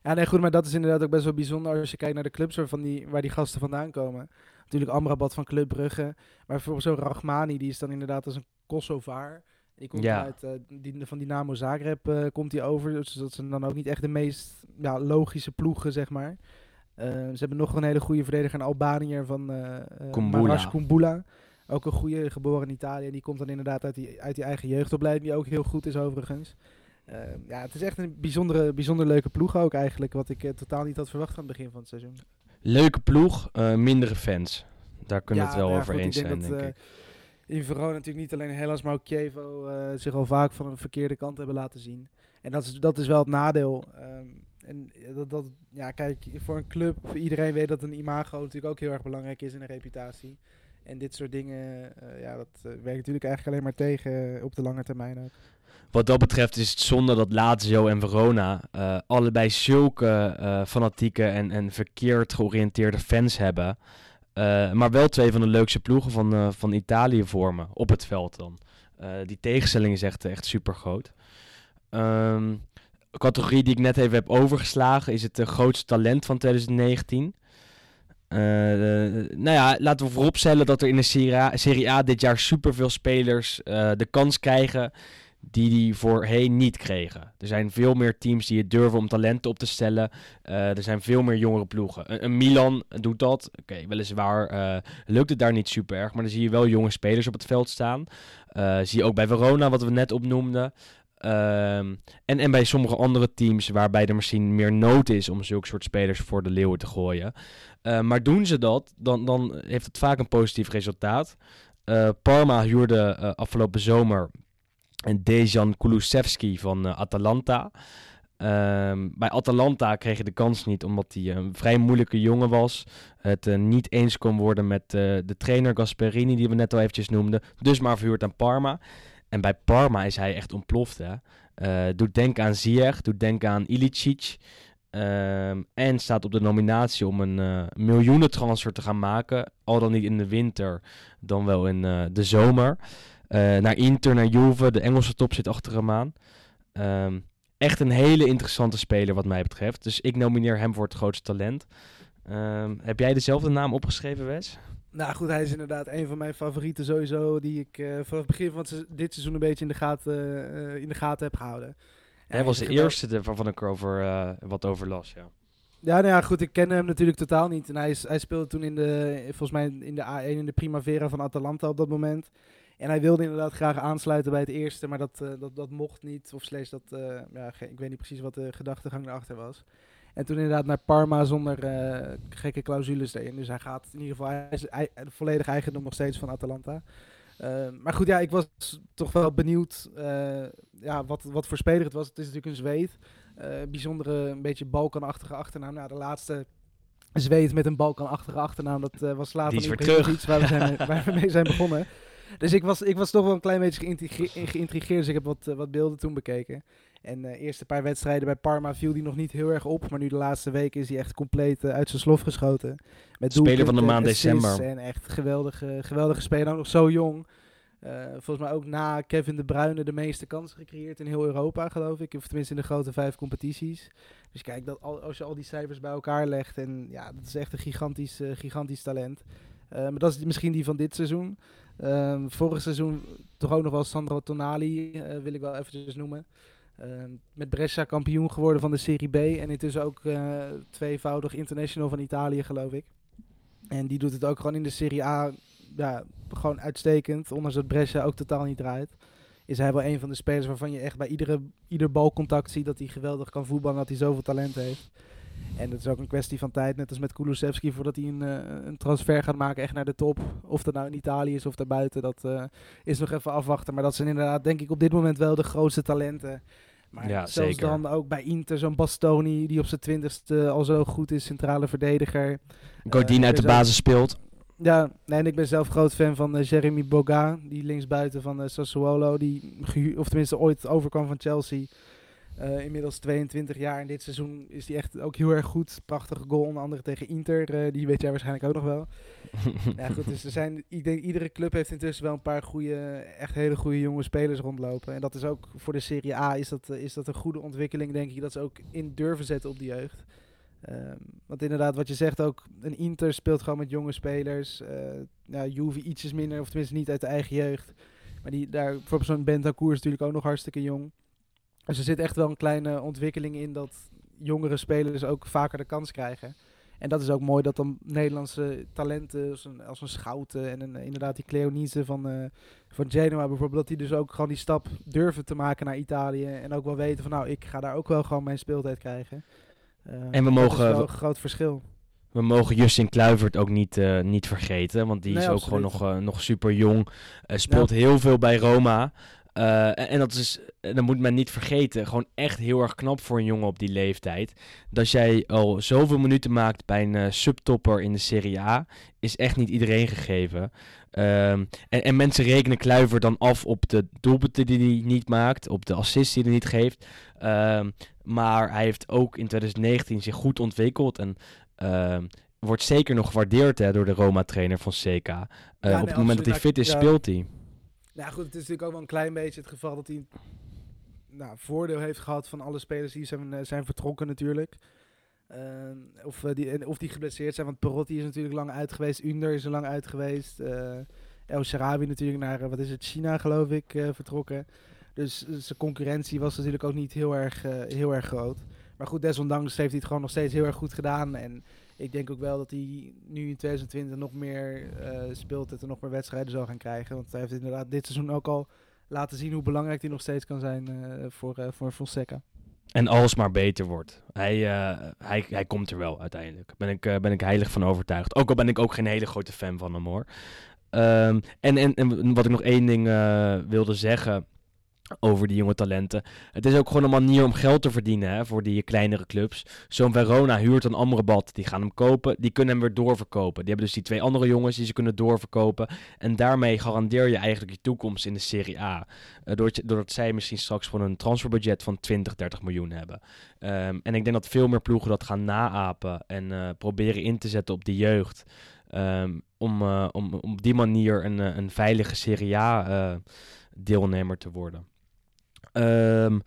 Ja, nee, goed, maar dat is inderdaad ook best wel bijzonder als je kijkt naar de clubs waarvan die, waar die gasten vandaan komen. Natuurlijk Amrabat van Club Brugge, maar bijvoorbeeld zo'n Rachmani, die is dan inderdaad als een Kosovaar. Die komt Ja. uit, eh, die, van Dynamo Zagreb eh, komt hij over, dus dat zijn dan ook niet echt de meest ja, logische ploegen, zeg maar. Eh, ze hebben nog een hele goede verdediger, een Albaniër van eh, Kumbula. Ook een goede, geboren in Italië. En die komt dan inderdaad uit die, uit die eigen jeugdopleiding, die ook heel goed is overigens. Ja, het is echt een bijzondere, bijzonder leuke ploeg ook eigenlijk, wat ik totaal niet had verwacht aan het begin van het seizoen. Leuke ploeg, eh, mindere fans. Daar kunnen we het wel nou ja, over goed, eens ik zijn, denk denk dat, ik. eh, In Verona natuurlijk niet alleen Hellas, maar ook Chievo eh, zich al vaak van een verkeerde kant hebben laten zien. En dat is, dat is wel het nadeel. Ehm, en dat, dat, ja, kijk, voor een club, iedereen weet dat een imago natuurlijk ook heel erg belangrijk is in een reputatie. En dit soort dingen, eh, ja, dat eh, werkt natuurlijk eigenlijk alleen maar tegen eh, op de lange termijn ook. Wat dat betreft is het zonde dat Lazio en Verona allebei zulke fanatieke en, en verkeerd georiënteerde fans hebben. Maar wel twee van de leukste ploegen van, van Italië vormen op het veld dan. Die tegenstelling is echt, echt super groot. Ehm, categorie die ik net even heb overgeslagen is het grootste talent van 2019. Eh, nou ja, laten we vooropstellen dat er in de Serie A, dit jaar superveel spelers eh, de kans krijgen die die voorheen niet kregen. Er zijn veel meer teams die het durven om talenten op te stellen. Eh, er zijn veel meer jongere ploegen. Een, Milan doet dat. Oké, weliswaar lukt het daar niet super erg, maar dan zie je wel jonge spelers op het veld staan. Zie je ook bij Verona, wat we net opnoemden. Ehm, en, en bij sommige andere teams waarbij er misschien meer nood is om zulke soort spelers voor de leeuwen te gooien. Eh, maar doen ze dat, dan, dan heeft het vaak een positief resultaat. Eh, Parma huurde eh, afgelopen zomer Dejan Kulusevski van eh, Atalanta. Ehm, bij Atalanta kreeg je de kans niet omdat hij een vrij moeilijke jongen was. Het niet eens kon worden met de trainer Gasperini, die we net al eventjes noemden. Dus maar verhuurd aan Parma. En bij Parma is hij echt ontploft. Hè? Eh, doet denken aan Ziyech, doet denken aan Ilicic. Ehm, en staat op de nominatie om een eh miljoenentransfer te gaan maken. Al dan niet in de winter, dan wel in eh, de zomer. Naar Inter, naar Juve. De Engelse top zit achter hem aan. Ehm, echt een hele interessante speler wat mij betreft. Dus ik nomineer hem voor het grootste talent. Ehm, heb jij dezelfde naam opgeschreven, Wes? Nou goed, hij is inderdaad een van mijn favorieten sowieso, die ik eh, vanaf het begin van het dit seizoen een beetje in de gaten, eh, in de gaten heb gehouden. En Hij was de eerste waarvan ik erover eh, wat over las, ja. Ja, nou ja, goed, ik ken hem natuurlijk totaal niet. En hij, is, hij speelde toen in de, volgens mij in de A1 in de Primavera van Atalanta op dat moment. En hij wilde inderdaad graag aansluiten bij het eerste, maar dat, dat, dat mocht niet. Of slechts dat, ja, ik weet niet precies wat de gedachtegang erachter was. En toen inderdaad naar Parma zonder eh, gekke clausules erin. Dus hij gaat in ieder geval, hij is ei- volledig eigendom nog steeds van Atalanta. Eh, maar goed, ja, ik was toch wel benieuwd eh, ja, wat, wat voor speler het was. Het is natuurlijk een Zweed. Eh, bijzondere, een beetje Balkanachtige achternaam. Nou, de laatste Zweed met een Balkanachtige achternaam, dat eh, was later Die is weer Ibrahimovic, waar we, zijn, <laughs> waar we mee zijn begonnen. Dus ik was, ik was toch wel een klein beetje geïntrigeerd, dus ik heb wat, eh, wat beelden toen bekeken. En eh eerste paar wedstrijden bij Parma viel hij nog niet heel erg op, maar nu de laatste weken is hij echt compleet eh, uit zijn slof geschoten. Met Speler van de maand december. En echt geweldige, geweldige speler, ook nog zo jong. Eh, volgens mij ook na Kevin De Bruyne de meeste kansen gecreëerd in heel Europa, geloof ik. Of tenminste in de grote vijf competities. Dus kijk, dat, al- als je al die cijfers bij elkaar legt. En ja, dat is echt een gigantisch, gigantisch talent. Maar dat is misschien die van dit seizoen. Ehm, vorig seizoen toch ook nog wel Sandro Tonali, wil ik wel eventjes noemen. Ehm, met Brescia kampioen geworden van de Serie B. En intussen ook eh, tweevoudig international van Italië, geloof ik. En die doet het ook gewoon in de Serie A ja, gewoon uitstekend. Ondanks dat Brescia ook totaal niet draait. Is hij wel een van de spelers waarvan je echt bij iedere, ieder balcontact ziet dat hij geweldig kan voetballen. Dat hij zoveel talent heeft. En dat is ook een kwestie van tijd, net als met Kulusevski, voordat hij een, eh, een transfer gaat maken echt naar de top. Of dat nou in Italië is of daarbuiten, dat eh, is nog even afwachten. Maar dat zijn inderdaad, denk ik, op dit moment wel de grootste talenten. Maar Ja, zelfs zeker. dan ook bij Inter, zo'n Bastoni, die op zijn twintigste al zo goed is, centrale verdediger. Godin Eh, uit de basis speelt. Ja, nee, en ik ben zelf groot fan van Jeremy Boga, die linksbuiten van Sassuolo, die of tenminste ooit overkwam van Chelsea. Eh, inmiddels 22 jaar en dit seizoen is hij echt ook heel erg goed. Prachtige goal, onder andere tegen Inter, eh, die weet jij waarschijnlijk ook nog wel. <laughs> Ja, goed, dus er zijn, ik denk, iedere club heeft intussen wel een paar goede, echt hele goede jonge spelers rondlopen. En dat is ook voor de Serie A is dat, eh, is dat een goede ontwikkeling, denk ik, dat ze ook in durven zetten op de jeugd. Ehm, want inderdaad, wat je zegt ook, een Inter speelt gewoon met jonge spelers. eh ja, Juve ietsjes minder, of tenminste niet uit de eigen jeugd. Maar die, daar, voor zo'n Bentancur is natuurlijk ook nog hartstikke jong. Dus er zit echt wel een kleine ontwikkeling in dat jongere spelers ook vaker de kans krijgen. En dat is ook mooi dat dan Nederlandse talenten als een, als een Schouten en een, inderdaad die Cleonice van, eh, van Genoa bijvoorbeeld, dat die dus ook gewoon die stap durven te maken naar Italië. En ook wel weten van nou, ik ga daar ook wel gewoon mijn speeltijd krijgen. Eh, En we mogen- wel een groot verschil. We mogen Justin Kluivert ook niet, eh, niet vergeten. Want die Nee, is ook absoluut. gewoon nog, nog super jong. speelt heel veel bij Roma. Eh, en, en dat is, dat moet men niet vergeten, gewoon echt heel erg knap voor een jongen op die leeftijd. Dat jij al zoveel minuten maakt bij een eh, subtopper in de Serie A, is echt niet iedereen gegeven. Ehm, en, en mensen rekenen Kluivert dan af op de doelpunten die hij niet maakt, op de assists die hij niet geeft. Ehm, maar hij heeft ook in 2019 zich goed ontwikkeld en ehm, wordt zeker nog gewaardeerd hè, door de Roma-trainer van CK. nee, op het moment dat hij fit is, Ja. speelt hij. Nou goed, het is natuurlijk ook wel een klein beetje het geval dat hij nou, voordeel heeft gehad van alle spelers die zijn, eh, zijn vertrokken natuurlijk. Ehm, of, eh, die, of die geblesseerd zijn, want Perotti is natuurlijk lang uit geweest. Under is er lang uit geweest. eh El Sharawi natuurlijk naar, wat is het, China geloof ik, vertrokken. Dus zijn concurrentie was natuurlijk ook niet heel erg, heel erg groot. Maar goed, desondanks heeft hij het gewoon nog steeds heel erg goed gedaan. En ik denk ook wel dat hij nu in 2020 nog meer eh, speelt en nog meer wedstrijden zal gaan krijgen. Want hij heeft inderdaad dit seizoen ook al laten zien hoe belangrijk hij nog steeds kan zijn eh, voor, eh voor Fonseca. En alles maar beter wordt. Hij, hij, hij komt er wel uiteindelijk. Ben ik, ben ik heilig van overtuigd. Ook al ben ik ook geen hele grote fan van hem hoor. Ehm, en, en, en wat ik nog één ding wilde zeggen over die jonge talenten. Het is ook gewoon een manier om geld te verdienen hè, voor die kleinere clubs. Zo'n Verona huurt een Amrabat. Die gaan hem kopen. Die kunnen hem weer doorverkopen. Die hebben dus die twee andere jongens die ze kunnen doorverkopen. En daarmee garandeer je eigenlijk je toekomst in de Serie A. Eh, doordat, doordat zij misschien straks gewoon een transferbudget van 20, 30 miljoen hebben. Ehm, en ik denk dat veel meer ploegen dat gaan naapen en eh, proberen in te zetten op de jeugd. Ehm, om, om, op die manier een, een veilige Serie A deelnemer te worden. Ehm,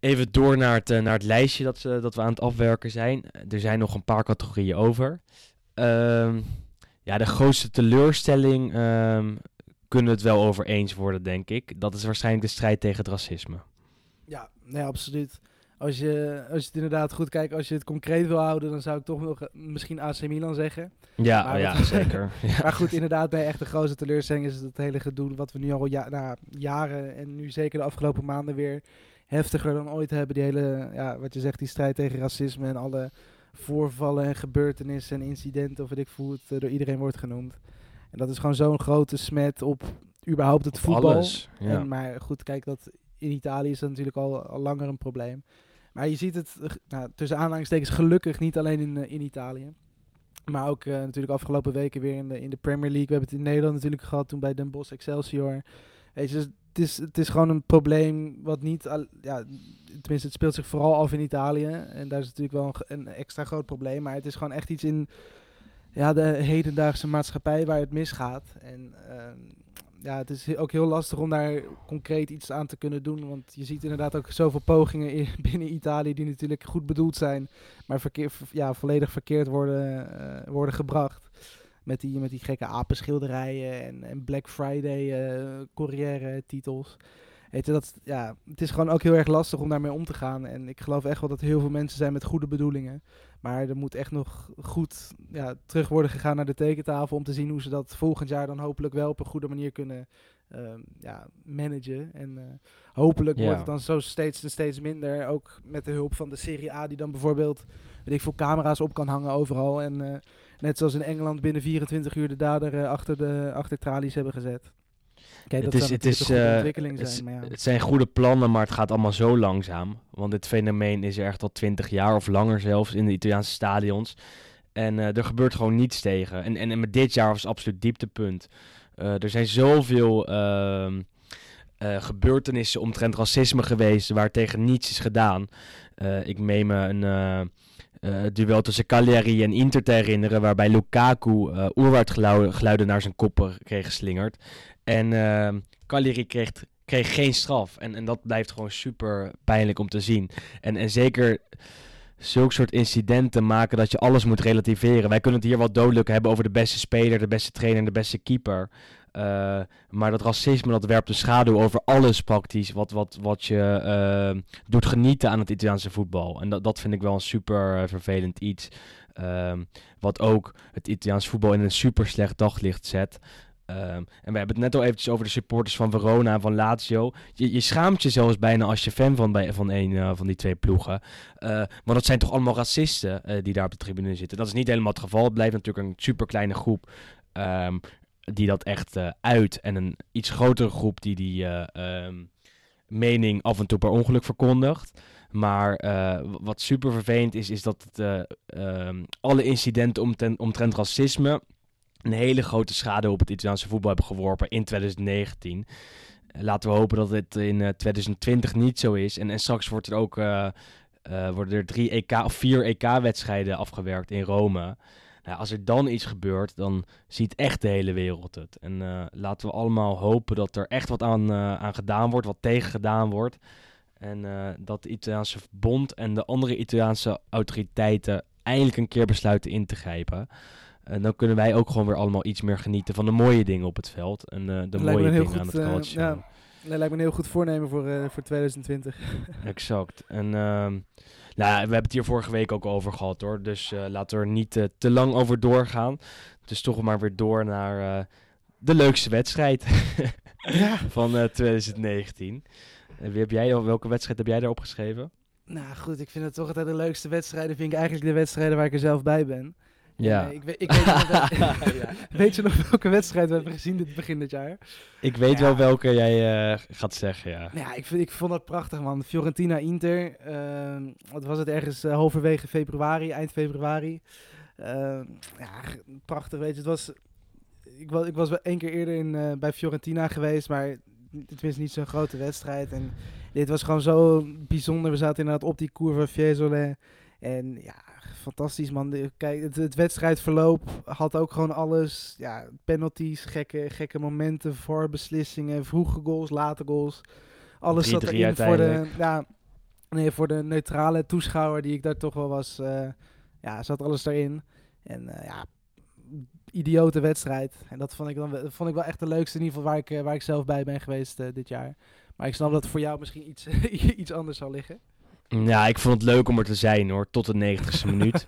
even door naar het, eh, naar het lijstje dat, ze, dat we aan het afwerken zijn. Er zijn nog een paar categorieën over. Ehm, ja, de grootste teleurstelling ehm, kunnen we het wel over eens worden, denk ik. Dat is waarschijnlijk de strijd tegen het racisme. Ja, nee, absoluut. Als je, als je het inderdaad goed kijkt, als je het concreet wil houden, dan zou ik toch nog misschien AC Milan zeggen. Ja, Maar ja zeker. <laughs> Maar goed, <laughs> inderdaad, nee, echt de grootste teleurstelling is het hele gedoe wat we nu al ja, nou, jaren en nu zeker de afgelopen maanden weer heftiger dan ooit hebben. Die hele, ja, wat je zegt, die strijd tegen racisme en alle voorvallen en gebeurtenissen en incidenten, of weet ik hoe het eh, door iedereen wordt genoemd. En dat is gewoon zo'n grote smet op überhaupt het Op voetbal. alles. Ja. En, maar goed, kijk, dat in Italië is dat natuurlijk al, al langer een probleem. Maar je ziet het, eh, nou, tussen aanhalingstekens, gelukkig niet alleen in, eh, in Italië. Maar ook eh, natuurlijk afgelopen weken weer in de, in de Premier League. We hebben het in Nederland natuurlijk gehad toen bij Den Bosch Excelsior. Weet je, dus het, is, het is gewoon een probleem wat niet... al- ja, tenminste, het speelt zich vooral af in Italië. En daar is natuurlijk wel een, een extra groot probleem. Maar het is gewoon echt iets in ja, de hedendaagse maatschappij waar het misgaat. En ehm, ja, het is ook heel lastig om daar concreet iets aan te kunnen doen. Want je ziet inderdaad ook zoveel pogingen in, <laughs> binnen Italië die natuurlijk goed bedoeld zijn, maar verkeer, ja, volledig verkeerd worden, eh, worden gebracht. Met die, met die gekke apenschilderijen en, en Black Friday uh, Corriere titels. Weet je, dat, ja, het is gewoon ook heel erg lastig om daarmee om te gaan. En ik geloof echt wel dat heel veel mensen zijn met goede bedoelingen. Maar er moet echt nog goed ja, terug worden gegaan naar de tekentafel om te zien hoe ze dat volgend jaar dan hopelijk wel op een goede manier kunnen uh, ja, managen. En uh, hopelijk wordt het dan zo steeds, steeds minder. Ook met de hulp van de Serie A, die dan bijvoorbeeld weet ik veel camera's op kan hangen overal. En uh, net zoals in Engeland binnen 24 uur de dader achter de achter tralies hebben gezet. Kijk, het, is, het, is, uh, zijn, maar ja. het zijn goede plannen, maar het gaat allemaal zo langzaam. Want dit fenomeen is er echt al twintig jaar of langer zelfs in de Italiaanse stadions. En uh, er gebeurt gewoon niets tegen. En, en, en met dit jaar was het absoluut dieptepunt. Uh, er zijn zoveel ehm, gebeurtenissen omtrent racisme geweest waar tegen niets is gedaan. ik meen me een duel tussen Cagliari en Inter te herinneren, waarbij Lukaku uh, oerwoudgeluiden naar zijn kop kreeg geslingerd. En uh, kreeg, kreeg geen straf. En, en dat blijft gewoon super pijnlijk om te zien. En, en zeker zulke soort incidenten maken dat je alles moet relativeren. Wij kunnen het hier wel dodelijk hebben over de beste speler, de beste trainer de beste keeper. Uh, maar dat racisme dat werpt een schaduw over alles praktisch wat, wat, wat je uh, doet genieten aan het Italiaanse voetbal. En dat, dat vind ik wel een super uh, vervelend iets. Ehm, wat ook het Italiaanse voetbal in een super slecht daglicht zet. Um, en we hebben het net al eventjes over de supporters van Verona en van Lazio. Je, je schaamt je zelfs bijna als je fan van, bij, van een uh, van die twee ploegen. Uh, maar dat zijn toch allemaal racisten uh, die daar op de tribune zitten. Dat is niet helemaal het geval. Het blijft natuurlijk een super kleine groep um, die dat echt uit. En een iets grotere groep die die um, mening af en toe per ongeluk verkondigt. Maar wat super vervelend is, is dat het, alle incidenten omtrent, omtrent racisme een hele grote schade op het Italiaanse voetbal hebben geworpen in 2019. Eh, laten we hopen dat het in 2020 eh, niet zo is. En, straks wordt er ook, uh, worden er drie EK of vier EK-wedstrijden afgewerkt in Rome. Nou, als er dan iets gebeurt, dan ziet echt de hele wereld het. En laten we allemaal hopen dat er echt wat aan, aan gedaan wordt, wat tegen gedaan wordt. En dat de Italiaanse bond en de andere Italiaanse autoriteiten eindelijk een keer besluiten in te grijpen. En dan kunnen wij ook gewoon weer allemaal iets meer genieten van de mooie dingen op het veld. En uh, de mooie dingen aan het uh, Ja, dat lijkt me een heel goed voornemen voor, uh, voor 2020. <laughs> exact. En uh, nou, we hebben het hier vorige week ook over gehad hoor. Dus laten we er niet te lang over doorgaan. Dus toch maar weer door naar de leukste wedstrijd <laughs> ja. van 2019. wie heb jij, welke wedstrijd heb jij daar opgeschreven? Nou goed, ik vind het toch altijd de leukste wedstrijden. Vind ik eigenlijk de wedstrijden waar ik er zelf bij ben. Ja. ik weet, ik weet, <laughs> <laughs> ja. weet je nog welke wedstrijd we hebben gezien dit begin dit jaar? Ik weet wel welke jij uh, gaat zeggen, ja. Ja, ik, vind, ik vond dat prachtig, man. Fiorentina-Inter. Uh, wat was het ergens uh, halverwege februari, eind februari. Uh, ja, prachtig, weet je. Het was, ik, was, ik was wel één keer eerder in, uh, bij Fiorentina geweest, maar het was niet zo'n grote wedstrijd. En dit was gewoon zo bijzonder. We zaten inderdaad op die Cour van Fiesole. En ja, fantastisch man. Kijk, het, het, wedstrijdverloop had ook gewoon alles. Ja, penalties, gekke, gekke momenten, voorbeslissingen, vroege goals, late goals. Alles zat erin voor de, ja, nee, voor de neutrale toeschouwer die ik daar toch wel was. Uh, ja, zat alles erin. En uh, ja, idiote wedstrijd. En dat vond ik, dan, vond ik wel echt de leukste in ieder geval waar ik, uh, waar ik zelf bij ben geweest dit jaar. Maar ik snap dat het voor jou misschien iets, <laughs> iets anders zal liggen. Ja, ik vond het leuk om er te zijn hoor, tot de 90ste minuut.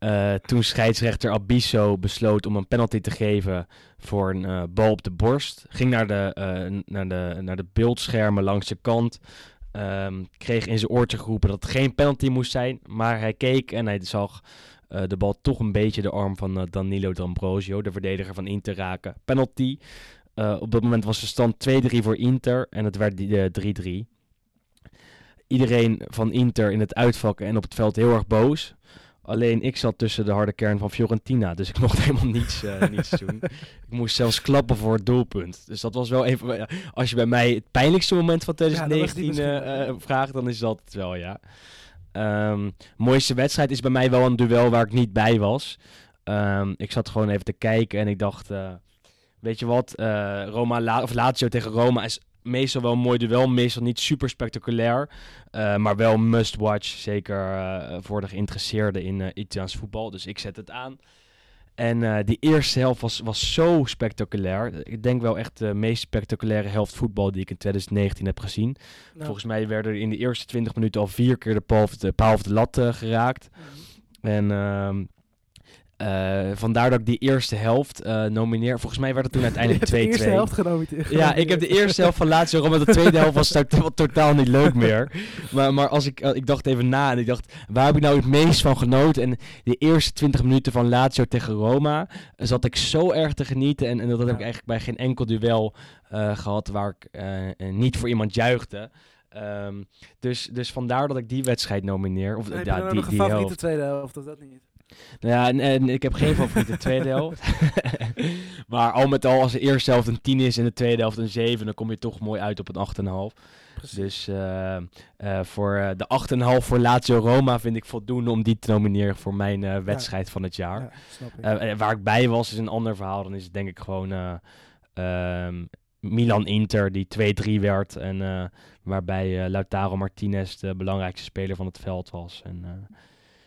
Uh, <laughs> toen scheidsrechter Abisso besloot om een penalty te geven voor een uh, bal op de borst. Ging naar de, uh, naar de, naar de beeldschermen langs de kant. Um, kreeg in zijn oortje geroepen dat het geen penalty moest zijn. Maar hij keek en hij zag de bal toch een beetje de arm van Danilo D'Ambrosio, de verdediger van Inter, raken. Penalty. op dat moment was de stand 2-3 voor Inter en het werd 3-3 iedereen van Inter in het uitvak en op het veld heel erg boos. Alleen ik zat tussen de harde kern van Fiorentina, dus ik <laughs> mocht helemaal niets, uh, niets <laughs> doen. Ik moest zelfs klappen voor het doelpunt. Dus dat was wel even. Als je bij mij het pijnlijkste moment van 2019 ja, uh, vraagt, dan is dat het wel, ja. Um, mooiste wedstrijd is bij mij wel een duel waar ik niet bij was. Um, ik zat gewoon even te kijken en ik dacht. Weet je wat, eh, Roma La of Lazio tegen Roma is meestal wel een mooi duel. Meestal niet super spectaculair, eh, maar wel must watch. Zeker eh, voor de geïnteresseerden in eh Italiaans voetbal. Dus ik zet het aan. En die eerste helft was, was zo spectaculair. Ik denk wel echt de meest spectaculaire helft voetbal die ik in 2019 heb gezien. Nou, Volgens mij werden er in de eerste 20 minuten al vier keer de paal of de, paal of de lat geraakt. mhm. En eh, vandaar dat ik die eerste helft eh, nomineer. Volgens mij werd het toen uiteindelijk <laughs> 2-2. de eerste helft genomineerd. Ja, ik heb de eerste helft van Lazio Roma. De tweede helft was to- <laughs> totaal niet leuk meer. Maar, maar als ik, eh, ik dacht even na en ik dacht, waar heb ik nou het meest van genoten? En de eerste 20 minuten van Lazio tegen Roma zat ik zo erg te genieten. En, en dat heb Ja. ik eigenlijk bij geen enkel duel eh, gehad waar ik niet voor iemand juichte. Ehm, dus, dus vandaar dat ik die wedstrijd nomineer. Of je ja, die, nog een favoriete helft. tweede helft? Of dat niet? Nou Ja, en, en ik heb geen favoriete tweede <laughs> helft. <laughs> maar al met al, als de eerste helft een 10 is en de tweede helft een 7, dan kom je toch mooi uit op een 8,5. Precies. Dus eh, eh, voor eh, de 8,5 voor Lazio Roma vind ik voldoende om die te nomineren voor mijn wedstrijd van het jaar. Ja, snap ik. Waar ik bij was is een ander verhaal. Dan is het denk ik gewoon eh, ehm, Milan-Inter die 2-3 werd. En waarbij Lautaro Martinez de belangrijkste speler van het veld was. En,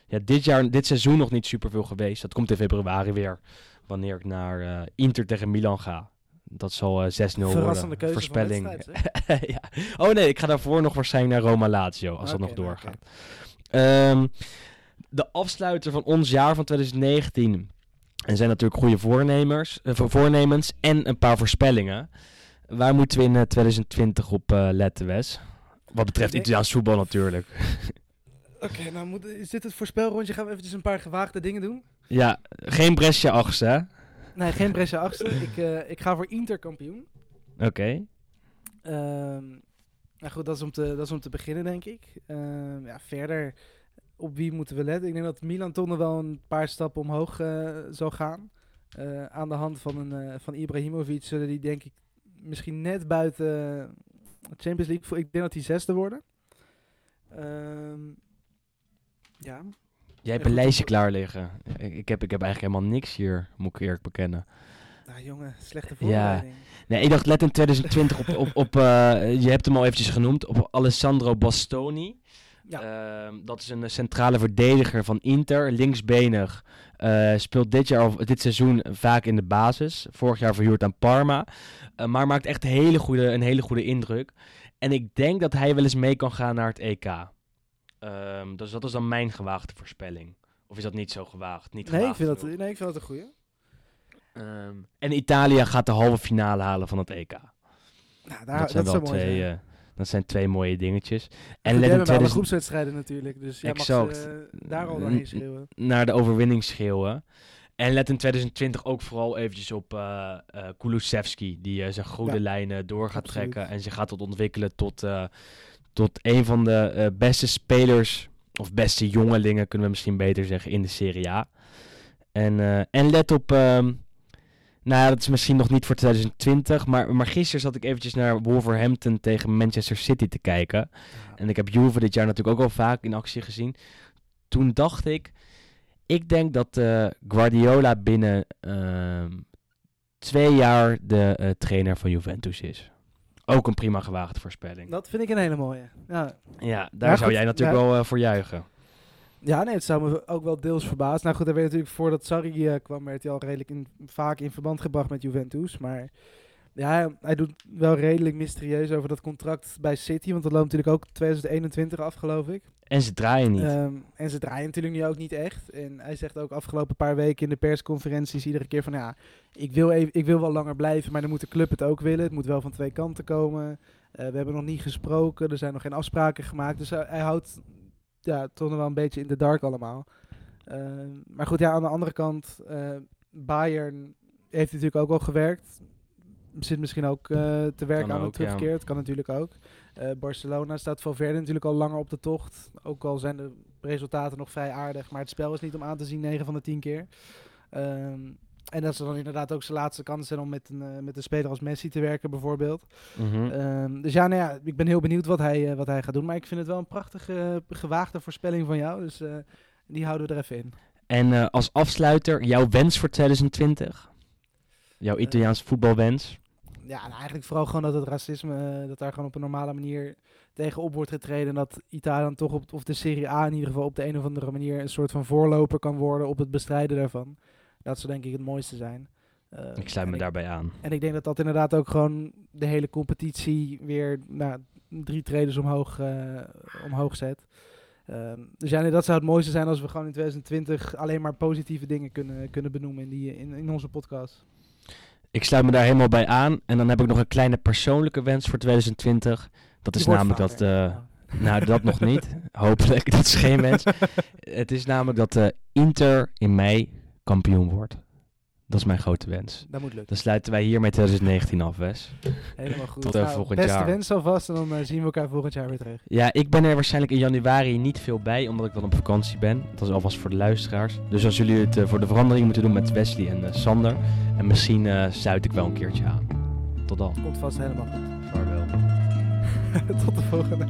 ja, dit, jaar, dit seizoen nog niet superveel geweest. Dat komt in februari weer. Wanneer ik naar eh, Inter tegen Milan ga. Dat zal eh 6-0 worden. Verrassende keuze Voorspelling. wedstrijd, <laughs> ja. Oh nee, ik ga daarvoor nog waarschijnlijk naar Roma Lazio. Als dat nog nou, doorgaat. Ehm, de afsluiter van ons jaar van 2019. En zijn natuurlijk goede voornemers, eh, voor- voornemens en een paar voorspellingen. Waar moeten we in eh, 2020 op letten, Wes? Wat betreft Italiaans voetbal natuurlijk. <laughs> Oké, nou moet, is dit het voorspelrondje? Gaan we eventjes een paar gewaagde dingen doen? ja, geen Brescia achtste, hè? Nee, geen Brescia achtste. ik, eh, ik ga voor Inter kampioen. Oké. Ehm, nou goed, dat is om te, dat is om te beginnen, denk ik. Ehm, ja, verder, op wie moeten we letten? Ik denk dat Milan toch nog wel een paar stappen omhoog eh, zal gaan. Eh, aan de hand van, een, van Ibrahimovic zullen die, denk ik, misschien net buiten de Champions League... Ik denk dat die zesde worden. Ehm, ja, Jij hebt Ja, een lijstje klaar liggen. Ik, ik, heb, ik heb eigenlijk helemaal niks hier, moet ik eerlijk bekennen. nou jongen, slechte voorbereiding. Nee, ik dacht let in 2020 op, op, op eh, je hebt hem al eventjes genoemd, op Alessandro Bastoni. Ja. Ehm, dat is een eh, centrale verdediger van Inter, linksbenig. Eh, speelt dit, jaar, of dit seizoen vaak in de basis. Vorig jaar verhuurd aan Parma. Maar maakt echt hele, goede, een hele goede indruk. En ik denk dat hij wel eens mee kan gaan naar het EK. Ehm, dus dat is dan mijn gewaagde voorspelling. Of is dat niet zo gewaagd? Niet Nee, ik vind dat, nee, ik vind dat een goeie. Ehm, en Italië gaat de halve finale halen van het EK. Nou, daar, dat dat, zijn wel mooi twee, eh, dat zijn twee mooie dingetjes. En let alle 2000 groepswedstrijden natuurlijk, dus jij Exact. mag eh, daar al doorheen schreeuwen. naar de overwinning schreeuwen. En let in 2020 ook vooral eventjes op eh eh, Kulusevski, die eh, zijn goede Ja, lijnen door gaat absoluut. trekken en zich gaat tot ontwikkelen tot, eh, tot een van de eh, beste spelers, of beste jongelingen kunnen we misschien beter zeggen, in de Serie A. En, eh, en let op, ehm, nou ja, dat is misschien nog niet voor 2020, maar, maar gisteren zat ik eventjes naar Wolverhampton tegen Manchester City te kijken. En ik heb Juve dit jaar natuurlijk ook al vaak in actie gezien. Toen dacht ik, ik denk dat eh, Guardiola binnen ehm, twee jaar de trainer van Juventus is. Ook een prima gewaagde voorspelling. Dat vind ik een hele mooie. Ja, Ja, daar Ja, zou goed, jij natuurlijk ja. wel eh, voor juichen. ja nee, het zou me ook wel deels verbazen. Nou goed, hij werd natuurlijk voordat Sarri eh, kwam, werd hij al redelijk in, vaak in verband gebracht met Juventus. Maar ja, hij doet wel redelijk mysterieus over dat contract bij City, want dat loopt natuurlijk ook 2021 af, geloof ik. En ze draaien niet. Ehm, en ze draaien natuurlijk nu ook niet echt. En hij zegt ook afgelopen paar weken in de persconferenties iedere keer van ja, ik wil, even, ik wil wel langer blijven, maar dan moet de club het ook willen. Het moet wel van twee kanten komen. Eh, we hebben nog niet gesproken, er zijn nog geen afspraken gemaakt. Dus hij, hij houdt ja, toch nog wel een beetje in de dark allemaal. Ehm, maar goed, ja, aan de andere kant, eh, Bayern heeft natuurlijk ook al gewerkt. Zit misschien ook eh, te werken Kan aan ook, ja. terugkeer. Het kan natuurlijk ook. Eh, Barcelona staat Valverde natuurlijk al langer op de tocht. Ook al zijn de resultaten nog vrij aardig. Maar het spel is niet om aan te zien 9 van de 10 keer. Ehm, en dat is dan inderdaad ook zijn laatste kans zijn om met een, eh, met een speler als Messi te werken bijvoorbeeld. Mhm. Ehm, dus ja, nou ja, ik ben heel benieuwd wat hij, wat hij gaat doen. Maar ik vind het wel een prachtige, gewaagde voorspelling van jou. Dus eh, die houden we er even in. En eh, als afsluiter, jouw wens voor 2020? Jouw Italiaans voetbalwens? Ja, en eigenlijk vooral gewoon dat het racisme, eh, dat daar gewoon op een normale manier tegenop wordt getreden. En dat Italië dan toch, op, of de Serie A in ieder geval, op de een of andere manier een soort van voorloper kan worden op het bestrijden daarvan. Dat zou denk ik het mooiste zijn. Eh, Ik sluit me daarbij aan. En ik denk dat dat inderdaad ook gewoon de hele competitie weer nou, drie traders omhoog, eh, omhoog zet. Ehm, dus ja, nee, dat zou het mooiste zijn als we gewoon in 2020 alleen maar positieve dingen kunnen, kunnen benoemen in, die, in, in onze podcast. Ik sluit me daar helemaal bij aan. En dan heb ik nog een kleine persoonlijke wens voor 2020. Dat is namelijk dat... eh, nou, dat nog niet. <laughs> Hopelijk, dat is geen wens. <laughs> Het is namelijk dat eh, Inter in mei kampioen wordt. Dat is mijn grote wens. Dat moet lukken. Dan sluiten wij hier met 2019 af, Wes. Helemaal goed. Tot, Nou, volgend beste jaar. wens alvast en dan eh, zien we elkaar volgend jaar weer terug. Ja, ik ben er waarschijnlijk in januari niet veel bij, omdat ik dan op vakantie ben. Dat is alvast voor de luisteraars. Dus als jullie het eh, voor de verandering moeten doen met Wesley en eh, Sander. En misschien sluit ik wel een keertje aan. Tot dan. Komt vast helemaal goed. Vaarwel. <laughs> Tot de volgende.